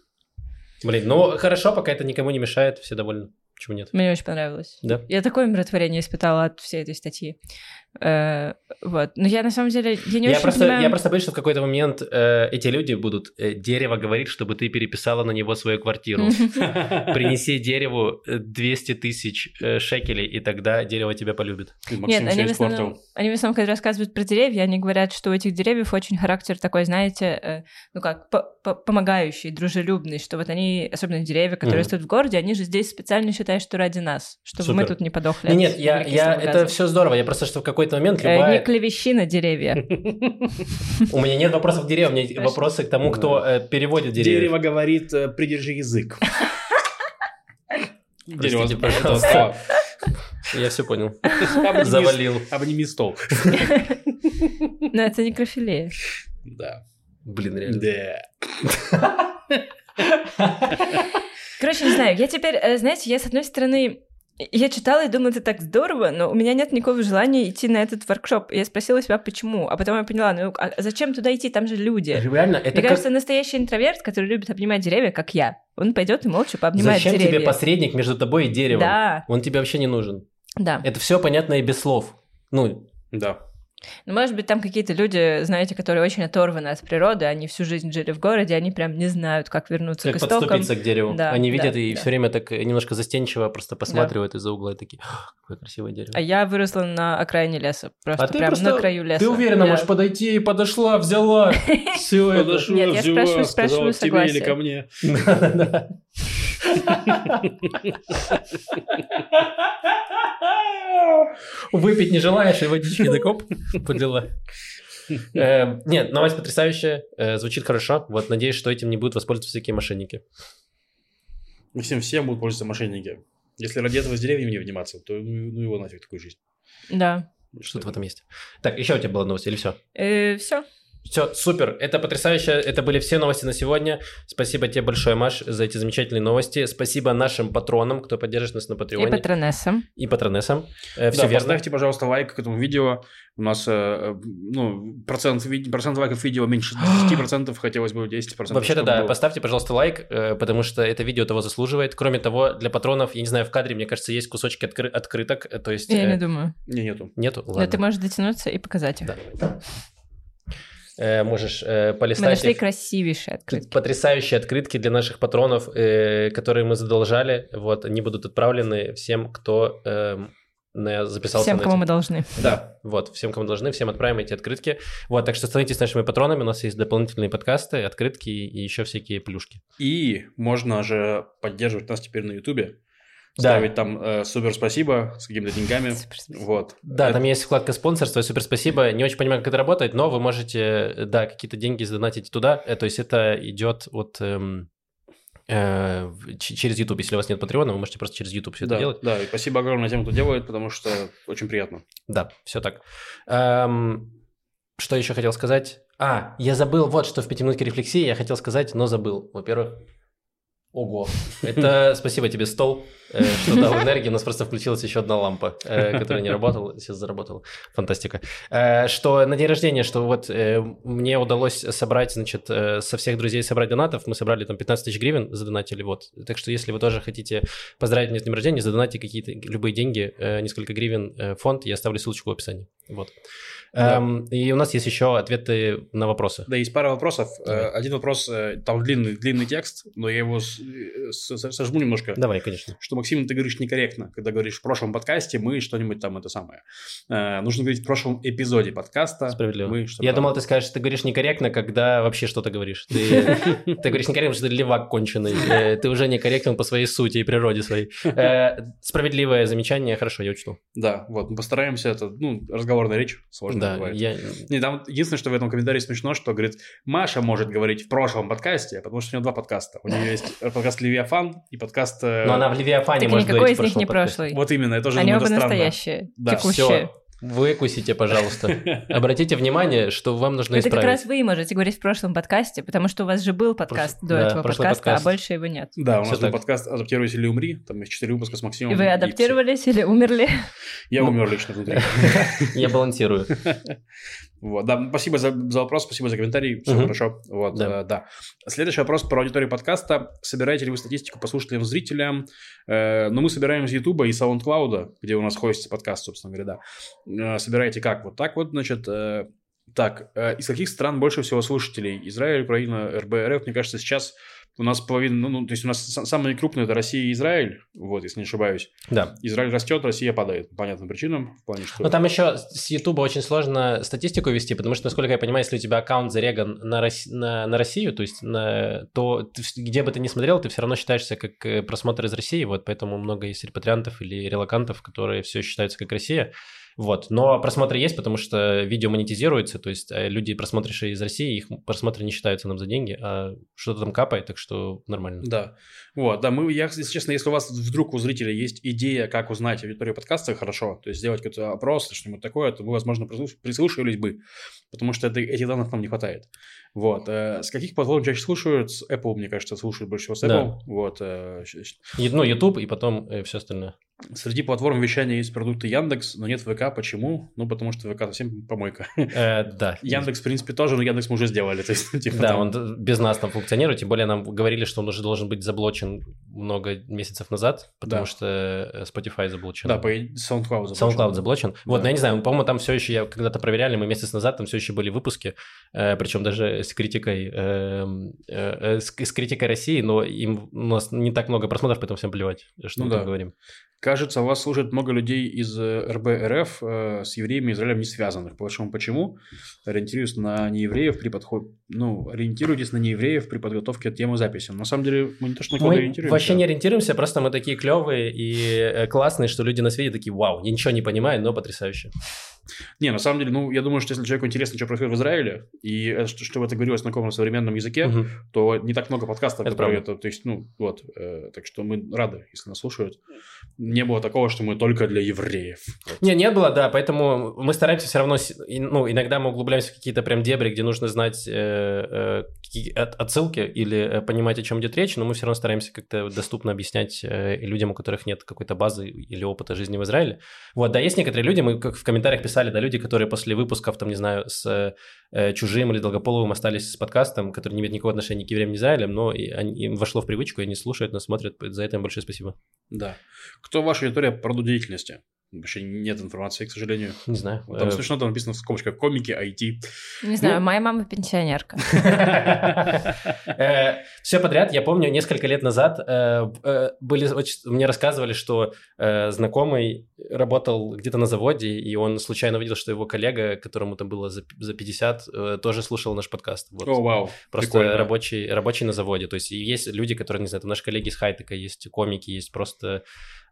Блин, ну хорошо, пока это никому не мешает, все довольны. Почему нет? Мне очень понравилось. Да? Я такое умиротворение испытала от всей этой статьи. Э, вот. Но я на самом деле, я не Я очень просто, понимаю... я просто боюсь, что в какой-то момент э, эти люди будут э, дерево говорить, чтобы ты переписала на него свою квартиру. Принеси дереву э, 200 тысяч э, шекелей, и тогда дерево тебя полюбит. Нет, они в, основном, они в основном, когда рассказывают про деревья, они говорят, что у этих деревьев очень характер такой, знаете, э, ну как, по- по- помогающий, дружелюбный, что вот они, особенно деревья, которые растут в городе, они же здесь специально считают, что ради нас, чтобы мы тут не подохли. Нет, я, я, это все здорово. Я просто, что в какой-то момент Э, любая... Не клевещи на деревья. У меня нет вопросов к деревьям, у меня вопросы к тому, кто э, переводит деревья. Дерево говорит, э, придержи язык. Дерево, пожалуйста. Я все понял. Завалил. Обними стол. Но это некрофилия. Да. Блин, реально. Да. Короче, не знаю, я теперь, знаете, я с одной стороны, я читала и думала, это так здорово, но у меня нет никакого желания идти на этот воркшоп. Я спросила себя, почему. А потом я поняла, ну а зачем туда идти, там же люди. Реально, это Мне как... кажется, настоящий интроверт, который любит обнимать деревья, как я, он пойдет и молча пообнимает Зачем деревья. тебе посредник между тобой и деревом? Да, Он тебе вообще не нужен. да. Это все понятно и без слов. Ну, Да. Ну, может быть, там какие-то люди, знаете, которые очень оторваны от природы, они всю жизнь жили в городе, они прям не знают, как вернуться как к истокам. подступиться к дереву. Да, Они да, видят и да. все время так немножко застенчиво просто посматривают из-за угла и такие, «Ах, какое красивое дерево. А я выросла на окраине леса, просто А прям просто- на краю леса. Ты уверена, Я- можешь подойти и подошла, взяла. Все это. Нет, я взяла, спрашиваю- сказала, спрашиваю к тебе или согласие. ко мне. Выпить не желаешь, и водички так оп, подлила. Э, Нет, новость потрясающая, э, звучит хорошо. Вот, надеюсь, что этим не будут воспользоваться всякие мошенники. Всем, всем будут пользоваться мошенники. Если ради этого с деревьями не вниматься, то ну, ну его нафиг такую жизнь. Да. Что-то в этом есть. Так, еще у тебя была новость или все? все. Все, супер. Это потрясающе. Это были все новости на сегодня. Спасибо тебе большое, Маш, за эти замечательные новости. Спасибо нашим патронам, кто поддерживает нас на И Патреоне. патронессам. И патронессам. Все да, верно. поставьте, пожалуйста, лайк к этому видео. У нас э, ну, процент, процент лайков видео меньше 10%, хотелось бы 10%. Вообще-то да, было. поставьте, пожалуйста, лайк, э, потому что это видео того заслуживает. Кроме того, для патронов, я не знаю, в кадре, мне кажется, есть кусочки откры- открыток, э, то есть... Я э, не думаю. Не, нету. Нету? Но Ладно. ты можешь дотянуться и показать их. Да. Э, можешь э, Мы полистать нашли их. красивейшие открытки. Потрясающие открытки для наших патронов, э, которые мы задолжали. Вот, они будут отправлены всем, кто эм, записался Всем, на кому эти- мы должны. Да, вот, всем, кому должны, всем отправим эти открытки. Вот, так что становитесь нашими патронами, у нас есть дополнительные подкасты, открытки и еще всякие плюшки. И можно же поддерживать нас теперь на Ютубе. Да. Ставить там э, супер спасибо с какими-то деньгами. Вот. Да, Это- там есть вкладка спонсорства, супер спасибо. Не очень понимаю, как это работает, но вы можете, э, да, какие-то деньги задонатить туда. Э, То есть это идет от эм, э, через YouTube. Если у вас нет Патреона, вы можете просто через YouTube все да, это делать. да, и спасибо огромное тем, кто делает, потому что очень приятно. Да, все так. Эм, что еще хотел сказать? А, я забыл, вот что в пятиминутке рефлексии я хотел сказать, но забыл. Во-первых, ого, это спасибо тебе, стол, э, что дал энергии. У нас просто включилась еще одна лампа, э, которая не работала, сейчас заработала. Фантастика. Э, Что на день рождения, что вот мне удалось собрать, значит, со всех друзей собрать донатов. Мы собрали там 15 тысяч гривен, задонатили, вот. Так что если вы тоже хотите поздравить меня с днем рождения, задонатьте какие-то любые деньги, несколько гривен в фонд, я оставлю ссылочку в описании. Вот. Да. Эм, и у нас есть еще ответы на вопросы. Да, есть пара вопросов. Давай. Один вопрос, там длинный, длинный текст, но я его сожму немножко. Давай, конечно. Что, Максим, ты говоришь некорректно, когда говоришь в прошлом подкасте, мы что-нибудь там это самое. Э, нужно говорить в прошлом эпизоде подкаста. Справедливо. Мы Я думал, ты скажешь, ты говоришь некорректно, когда вообще что-то говоришь. Ты, ты говоришь некорректно, потому что ты левак конченый. Э, Ты уже некорректен по своей сути и природе своей. Э, Справедливое замечание, хорошо, я учту. Да, вот, мы постараемся, это, ну, разговорная речь, сложно Да, бывает. я... Не, там единственное, что в этом комментарии смешно, что, говорит, Маша может говорить в прошлом подкасте, потому что у нее два подкаста. У нее есть подкаст «Левиафан» и подкаст... э, Но она в Левиафане Так может никакой из них не прошлый. Вот именно, я тоже Они думаю, оба это настоящие, Да, текущие. Все, выкусите, пожалуйста. Обратите внимание, что вам нужно Это как исправить. раз вы можете говорить в прошлом подкасте, потому что у вас же был подкаст Прош- до да, этого подкаста, подкаст. а больше его нет. Да, у нас был так. подкаст «Адаптируйся или умри», там есть четыре выпуска с Максимом. И вы и адаптировались или умерли? Я Ну. умер лично внутри. Я балансирую. Вот, да, спасибо за, за вопрос, спасибо за комментарий, все Мгм. хорошо. Вот, Да. э, да. Следующий вопрос про аудиторию подкаста. Собираете ли вы статистику по слушателям, зрителям? Э, ну, мы собираем с Ютуба и SoundCloud, где у нас хостится подкаст, собственно говоря, да. Э, собираете как? Вот так вот, значит, э, так, э, из каких стран больше всего слушателей? Израиль, Украина, РБ, РФ. Мне кажется, сейчас у нас половина, ну, ну, то есть у нас са- самые крупные это Россия и Израиль, вот, если не ошибаюсь. Да. Израиль растет, Россия падает. По понятным причинам, в плане, что... Но там еще с Ютуба очень сложно статистику вести, потому что, насколько я понимаю, если у тебя аккаунт зареган на, Рос- на, на Россию, то есть на, то ты где бы ты ни смотрел, ты все равно считаешься как э, просмотр из России, вот поэтому много есть репатриантов или релакантов, которые все считаются как Россия. Вот. Но просмотры есть, потому что видео монетизируется, то есть э, люди, просмотревшие из России, их просмотры не считаются нам за деньги, а что-то там капает, так что нормально. Да. Вот, да, мы, я, если честно, если у вас вдруг у зрителя есть идея, как узнать аудиторию подкаста, хорошо, то есть сделать какой-то опрос, что-нибудь такое, то вы, возможно, прислуш- прислушивались бы, потому что это, этих данных нам не хватает. Вот. э, с каких платформ чаще слушают? С Apple, мне кажется, слушают больше всего с Apple. Да. Вот. э, Ну, YouTube и потом все остальное. Среди платформ вещания есть продукты Яндекс, но нет ВК. Почему? Ну, потому что ВК совсем помойка. Э, да. Яндекс, в принципе, тоже, но Яндекс мы уже сделали. То есть, типа, Да, там- он без нас там функционирует, тем более нам говорили, что он уже должен быть заблочен много месяцев назад, потому Да. что э, Spotify заблочен. Да, по SoundCloud. SoundCloud заблочен. Вот, Да. но я не знаю, по-моему, там все еще, я когда-то проверяли, мы месяц назад, там все еще были выпуски, причем даже с критикой, эм, э, э, с, с критикой России, но им у нас не так много просмотров, поэтому всем плевать, что Ну мы да. там говорим. Кажется, вас слушает много людей из э, РБ РФ э, с евреями и Израилем не связанных. По-вашему, почему? Ориентируюсь на неевреев при подходе... Ну, ориентируйтесь на неевреев при подготовке темы записи. На самом деле, мы не то, что на Мы ориентируемся. вообще не ориентируемся, просто мы такие клевые и э, классные, что люди на свете такие, вау, я ничего не понимаю, но потрясающе. Не, на самом деле, ну, я думаю, что если человеку интересно, что происходит в Израиле, и э, что, чтобы это говорилось на каком-то современном языке, Мгм. то не так много подкастов, Это которые правда. это, то есть, ну, вот, э, так что мы рады, если нас слушают. Не было такого, что мы только для евреев. Вот. Не, не было, да, поэтому мы стараемся все равно, ну, иногда мы углубляемся в какие-то прям дебри, где нужно знать э, э, отсылки или э, понимать, о чем идет речь, но мы все равно стараемся как-то доступно объяснять э, людям, у которых нет какой-то базы или опыта жизни в Израиле. Вот, да, есть некоторые люди, мы как в комментариях писали, да, люди, которые после выпусков, там, не знаю, с э, Чужим или Долгополовым остались с подкастом, который не имеет никакого отношения ни к евреям, ни Израилем, но и они- им вошло в привычку, и они слушают нас, смотрят, за это им большое спасибо. Да. Кто ваша аудитория по роду деятельности? Вообще нет информации, к сожалению. Не знаю. Там Э, смешно, там написано в скобочках комики, IT. Не знаю, Ну. моя мама пенсионерка. Все подряд. Я помню, несколько лет назад э, э, были, мне рассказывали, что э, знакомый работал где-то на заводе, и он случайно увидел, что его коллега, которому там было за, за 50, э, тоже слушал наш подкаст. О, вау. Просто рабочий, на заводе. То есть есть люди, которые, не знаю, там наши коллеги из Хайтека, есть комики, есть просто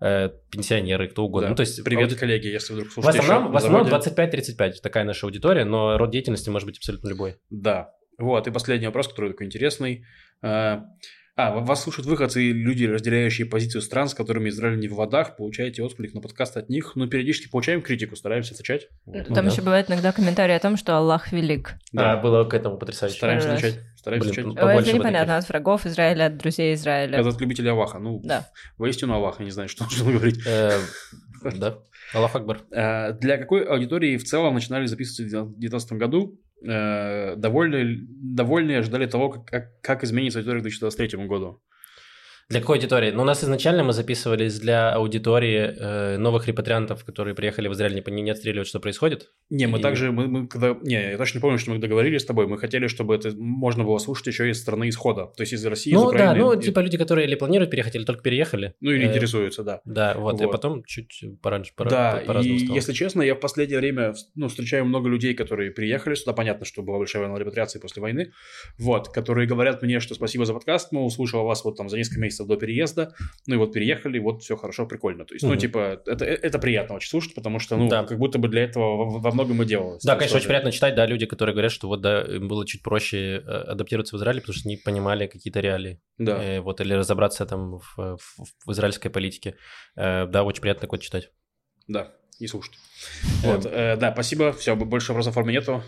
э, пенсионеры, кто угодно. Да. Ну, то есть Привет, ауди- коллеги, если вдруг В слушаете основном, еще в основном заводе. 25-35 такая наша аудитория, но род деятельности может быть абсолютно любой. Да. Вот, и последний вопрос, который такой интересный. А, а, вас слушают выходцы и люди, разделяющие позицию стран, с которыми Израиль не в ладах, получаете отклик на подкаст от них. Ну, периодически получаем критику, стараемся отвечать. Вот. Ну Там да. еще бывают иногда комментарии о том, что Аллах велик. Да, было к этому потрясающе. Стараемся отвечать. Стараемся Блин, отвечать. ну, Побольше Это непонятно, от врагов Израиля, от друзей Израиля. Это от любителей Аллаха. Ну, Да. воистину Аллах, я не знаю, что нужно говорить. Э, Да, Аллах Акбар. А, Для какой аудитории в целом начинали записывать в 2019 году? Э, Довольны, довольны ожидали того, как- как, как изменится аудитория к 2023 году? Для какой аудитории? Ну, у нас изначально мы записывались для аудитории э, новых репатриантов, которые приехали в Израиль, не, не отстреливают, что происходит. Не, мы И- также, мы, мы когда, не, я точно не помню, что мы договорились с тобой, мы хотели, чтобы это можно было слушать еще из страны исхода, то есть из России, из ну, Украины. да, ну, и- типа люди, которые или планируют переехать, или только переехали. ну, или Э, интересуются, да. Да, вот, и Вот. потом чуть пораньше, пора- да, по- по-разному и стало. если честно, я в последнее время ну, встречаю много людей, которые приехали сюда. Понятно, что была большая волна репатриации после войны. Вот, которые говорят мне, что спасибо за подкаст, мол, услышал вас вот там за несколько месяцев до переезда. Ну и вот переехали, вот все хорошо, прикольно. То есть, ну, Мгм. типа, это, это приятно очень слушать, потому что, ну, Да. как будто бы для этого во, во многом и делалось. Да, конечно, очень приятно читать, да, люди, которые говорят, что вот, да, им было чуть проще э, адаптироваться в Израиле, потому что не понимали какие-то реалии. Да. Э, вот, или разобраться там в, в- в израильской политике. Э, да, очень приятно такое читать. Да, и слушать. Вот, э, да, спасибо. Все, больше вопросов формы нету.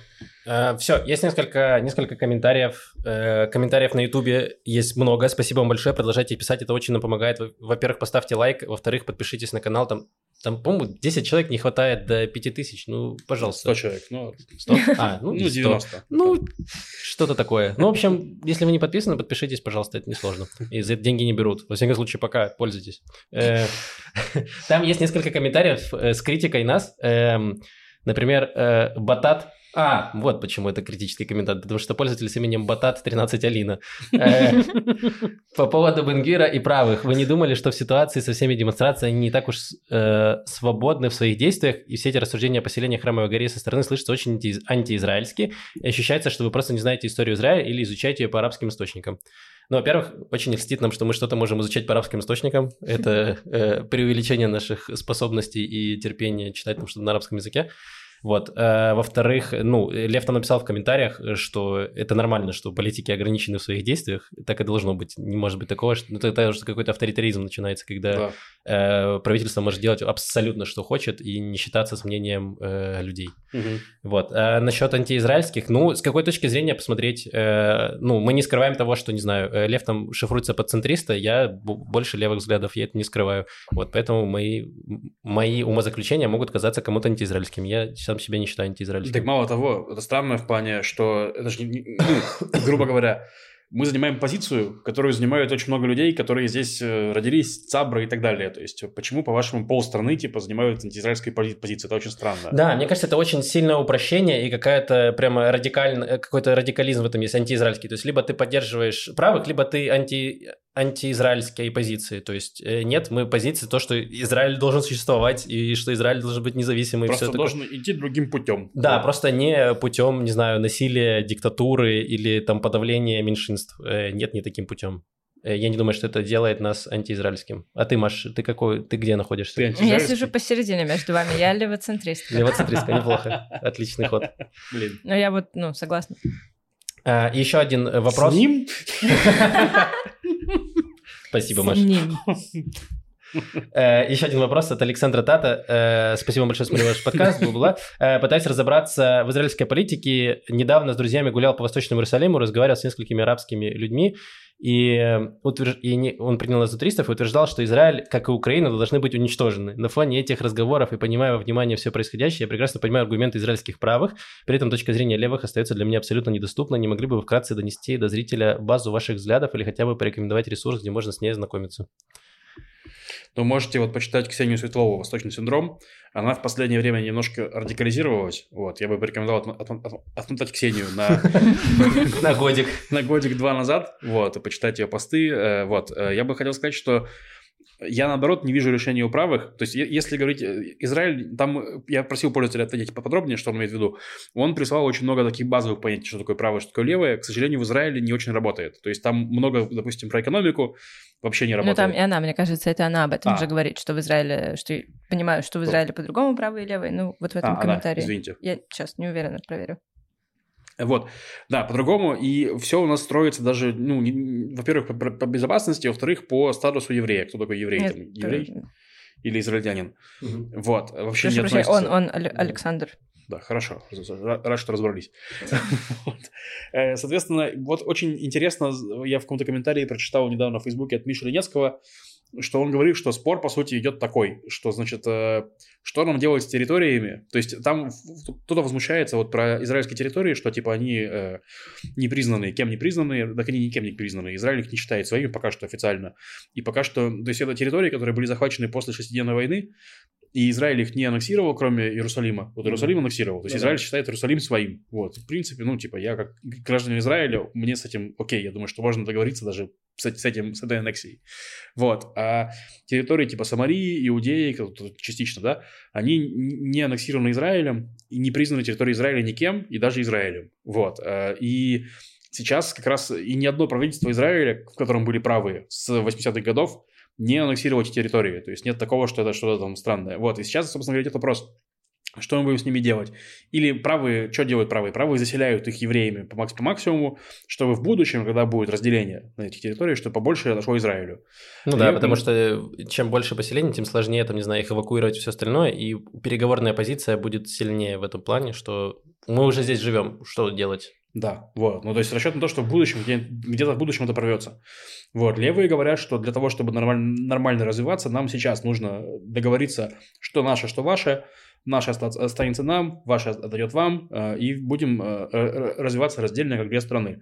все, есть несколько, несколько комментариев. Э, комментариев на Ютубе есть много. Спасибо вам большое. Продолжайте писать, это очень нам помогает. Во- Во-первых, поставьте лайк. Во-вторых, подпишитесь на канал. Там Там, по-моему, 10 человек не хватает до 5000. Ну, пожалуйста. 100 человек, ну, 100? А, ну, ну не 100. 90. Ну, что-то такое. Ну, в общем, если вы не подписаны, подпишитесь, пожалуйста, это несложно. И за это деньги не берут. Во всяком случае, пока пользуйтесь. Э, Там есть несколько комментариев э, с критикой нас. Эм, Например, э, Батат а, вот почему это критический комментарий, потому что пользователь с именем Батат 13 Алина. Э, По поводу Бенгвира и правых. Вы не думали, что в ситуации со всеми демонстрациями не так уж э, свободны в своих действиях, и все эти рассуждения о поселении Храмовой горе со стороны слышатся очень анти- антиизраильски, и ощущается, что вы просто не знаете историю Израиля или изучаете ее по арабским источникам. Ну, во-первых, очень льстит нам, что мы что-то можем изучать по арабским источникам. Это э, преувеличение наших способностей и терпения читать там что-то на арабском языке. Вот. Э, Во-вторых, ну, Лев там написал в комментариях, что это нормально, что политики ограничены в своих действиях. Так и должно быть. Не может быть такого, что ну, это уже какой-то авторитаризм начинается, когда Да. э, правительство может делать абсолютно что хочет и не считаться с мнением э, людей. Мгм. Вот. А насчет антиизраильских, ну, с какой точки зрения посмотреть, э, ну, мы не скрываем того, что, не знаю, э, Лев там шифруется под центриста, я больше левых взглядов, я это не скрываю. Вот, поэтому мои, мои умозаключения могут казаться кому-то антиизраильскими. Я сам себя не считаю антиизраильским. Так мало того, это странно в плане, что это же, не- ну, грубо говоря, мы занимаем позицию, которую занимают очень много людей, которые здесь э, родились, цабры и так далее. То есть, почему, по-вашему, полстраны, типа, занимают антиизраильской пози- позиции? Это очень странно. Да, мне кажется, это очень сильное упрощение и какая-то прямо радикальный, какой-то радикализм в этом есть, антиизраильский. То есть, либо ты поддерживаешь правых, либо ты анти, антиизраильской позиции. То есть, э, нет, мы позиции то, что Израиль должен существовать и что Израиль должен быть независимый. и Просто всё такое. должен идти другим путем. Да, просто не путем, не знаю, насилия, диктатуры или там подавления меньшинств. Э, Нет, не таким путем. Э, Я не думаю, что это делает нас антиизраильским. А ты, Маш, ты какой, ты где находишься? Ты Я сижу посередине между вами, я левоцентристка. Левоцентристка, неплохо. Отличный ход. Блин. Но я вот, ну, согласна. А, Еще один вопрос. С ним? Спасибо, Маш. Э, Еще один вопрос от Александра Тата. Э, Спасибо большое, смотрю ваш подкаст. Э, Пытаюсь разобраться в израильской политике. Недавно с друзьями гулял по Восточному Иерусалиму, разговаривал с несколькими арабскими людьми. И, э, утвер- и не- он принял из туристов и утверждал, что Израиль, как и Украина, должны быть уничтожены. На фоне этих разговоров и понимая во внимание все происходящее, я прекрасно понимаю аргументы израильских правых. При этом точка зрения левых остается для меня абсолютно недоступна. Не могли бы вы вкратце донести до зрителя базу ваших взглядов или хотя бы порекомендовать ресурс, где можно с ней ознакомиться? То можете вот почитать Ксению Светлову «Восточный синдром». Она в последнее время немножко радикализировалась. Вот, я бы порекомендовал отмо- отмо- отмо- отмотать Ксению на, На годик. на годик-два назад, вот, и почитать ее посты. Э, Вот, Э, я бы хотел сказать, что я, наоборот, не вижу решения у правых. То есть, если говорить э, Израиль, там э, я просил пользователя ответить поподробнее, что он имеет в виду. Он прислал очень много таких базовых понятий, что такое правое, что такое левое. К сожалению, в Израиле не очень работает. То есть, там много, допустим, про экономику вообще не Ну, работает. там и она, мне кажется, это она об этом А. же говорит, что в Израиле, что понимаю, что в Израиле по-другому правые и левые. Ну, вот в этом А, она, комментарии. извините. Я сейчас не уверена, проверю. Вот, да, по-другому, и все у нас строится даже, ну, во-первых, по, по безопасности, во-вторых, по статусу еврея. Кто такой еврей? Нет, там, еврей или израильтянин? Вот, вообще Прошу не он, относится. он, Але- Александр. Да, хорошо, Ра- рад, что разобрались. Э, Соответственно, вот очень интересно, я в каком-то комментарии прочитал недавно в Фейсбуке от Миши Ленецкого, что он говорит, что спор, по сути, идет такой, что, значит, э, что нам делать с территориями? То есть там кто-то возмущается вот про израильские территории, что, типа, они э, не признанные, кем не признанные, так они никем не признаны. Израиль их не считает своими пока что официально. И пока что, то есть это территории, которые были захвачены после шестидневной войны, и Израиль их не аннексировал, кроме Иерусалима. Вот Иерусалим аннексировал. То есть Ну да. Израиль считает Иерусалим своим. Вот. В принципе, ну, типа, я как гражданин Израиля, мне с этим окей. Я думаю, что можно договориться даже с, с этим, с этой аннексией. Вот. А территории типа Самарии, Иудеи, частично, да, они не аннексированы Израилем и не признаны территорией Израиля никем, и даже Израилем. Вот. А, И сейчас как раз и ни одно правительство Израиля, в котором были правые с 80-х годов, не аннексировало эти территории. То есть нет такого, что это что-то там странное. Вот. И сейчас, собственно говоря, идет вопрос. Что мы будем с ними делать? Или правые, что делают правые? Правые заселяют их евреями по, макс- по максимуму, чтобы в будущем, когда будет разделение на этих территориях, чтобы побольше отошло Израилю. Ну А да, потому что чем больше поселений, тем сложнее, там, не знаю, их эвакуировать и все остальное, и переговорная позиция будет сильнее в этом плане, что мы уже здесь живем, что делать? Да, вот. Ну, то есть расчет на то, что в будущем, где, где-то в будущем это прорвется. Вот. Левые говорят, что для того, чтобы нормально, нормально развиваться, нам сейчас нужно договориться, что наше, что ваше. Наше останется нам, ваше отойдет вам, э, и будем э, развиваться раздельно, как две страны.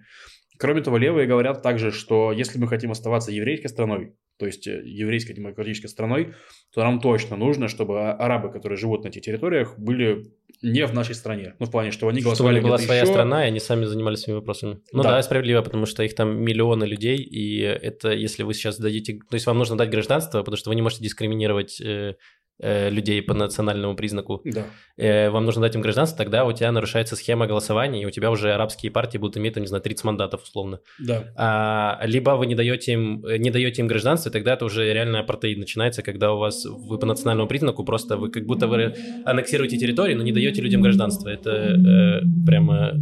Кроме того, левые говорят также, что если мы хотим оставаться еврейской страной, то есть э, еврейской демократической страной, то нам точно нужно, чтобы арабы, которые живут на этих территориях, были не в нашей стране. Ну, в плане, что они голосовали Чтобы была своя еще. страна, и они сами занимались своими вопросами. Ну да. да, справедливо, потому что их там миллионы людей, и это если вы сейчас дадите... То есть вам нужно дать гражданство, потому что вы не можете дискриминировать э, Э, людей по национальному признаку, да. э, вам нужно дать им гражданство, тогда у тебя нарушается схема голосования, и у тебя уже арабские партии будут иметь, там, не знаю, 30 мандатов условно. Да. А, либо вы не даете им, не даете им гражданство, тогда это уже реально апартеид начинается, когда у вас вы по национальному признаку просто вы как будто вы аннексируете территории, но не даете людям гражданство. Это э, прямо...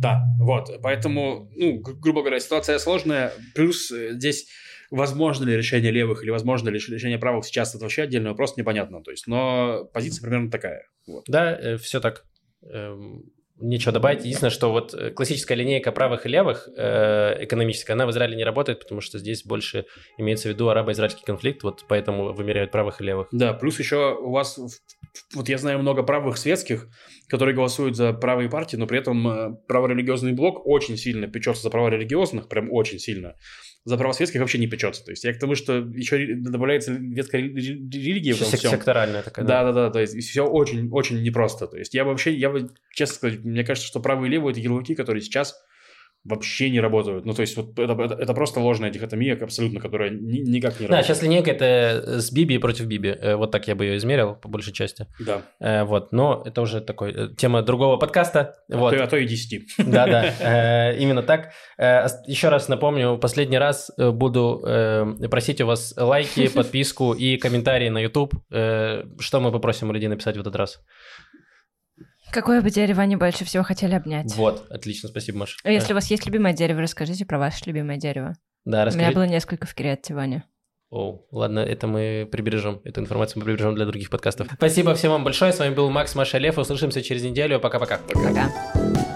Да, вот, поэтому, ну, грубо говоря, ситуация сложная, плюс э, здесь Возможно ли решение левых или возможно ли решение правых сейчас, это вообще отдельный вопрос, непонятно. То есть, но позиция примерно такая. Вот. Да, э, все так. Эм, нечего добавить. Единственное, что вот э, классическая линейка правых и левых э, экономическая, она в Израиле не работает, потому что здесь больше имеется в виду арабо-израильский конфликт, вот поэтому вымеряют правых и левых. Да, плюс еще у вас, вот я знаю много правых светских, которые голосуют за правые партии, но при этом э, праворелигиозный блок очень сильно печется за права религиозных, прям очень сильно за права светских вообще не печется. То есть я к тому, что еще добавляется ветская религия в этом всем. Секторальная такая. Да, да, да. То есть все очень, очень непросто. То есть я вообще, я бы, честно сказать, мне кажется, что правые и левые это ярлыки, которые сейчас вообще не работают. Ну, то есть, вот это, это, это просто ложная дихотомия абсолютно, которая ни, никак не да, работает. Да, сейчас линейка это с Биби против Биби. Э, вот так я бы ее измерил, по большей части. Да. Э, вот, но это уже такой э, тема другого подкаста. А, вот. то, а то и 10. Да, да, именно так. Еще раз напомню, последний раз буду просить у вас лайки, подписку и комментарии на YouTube. Что мы попросим у людей написать в этот раз? Какое бы дерево они больше всего хотели обнять? Вот, отлично, спасибо, Маша. А если у вас есть любимое дерево, расскажите про ваше любимое дерево. Да, расскажите. У меня было несколько в Креативане. О, ладно, это мы прибережем. Эту информацию мы прибережем для других подкастов. Спасибо всем вам большое. С вами был Макс Маша Лев. Услышимся через неделю. Пока-пока. Пока. -пока. Пока.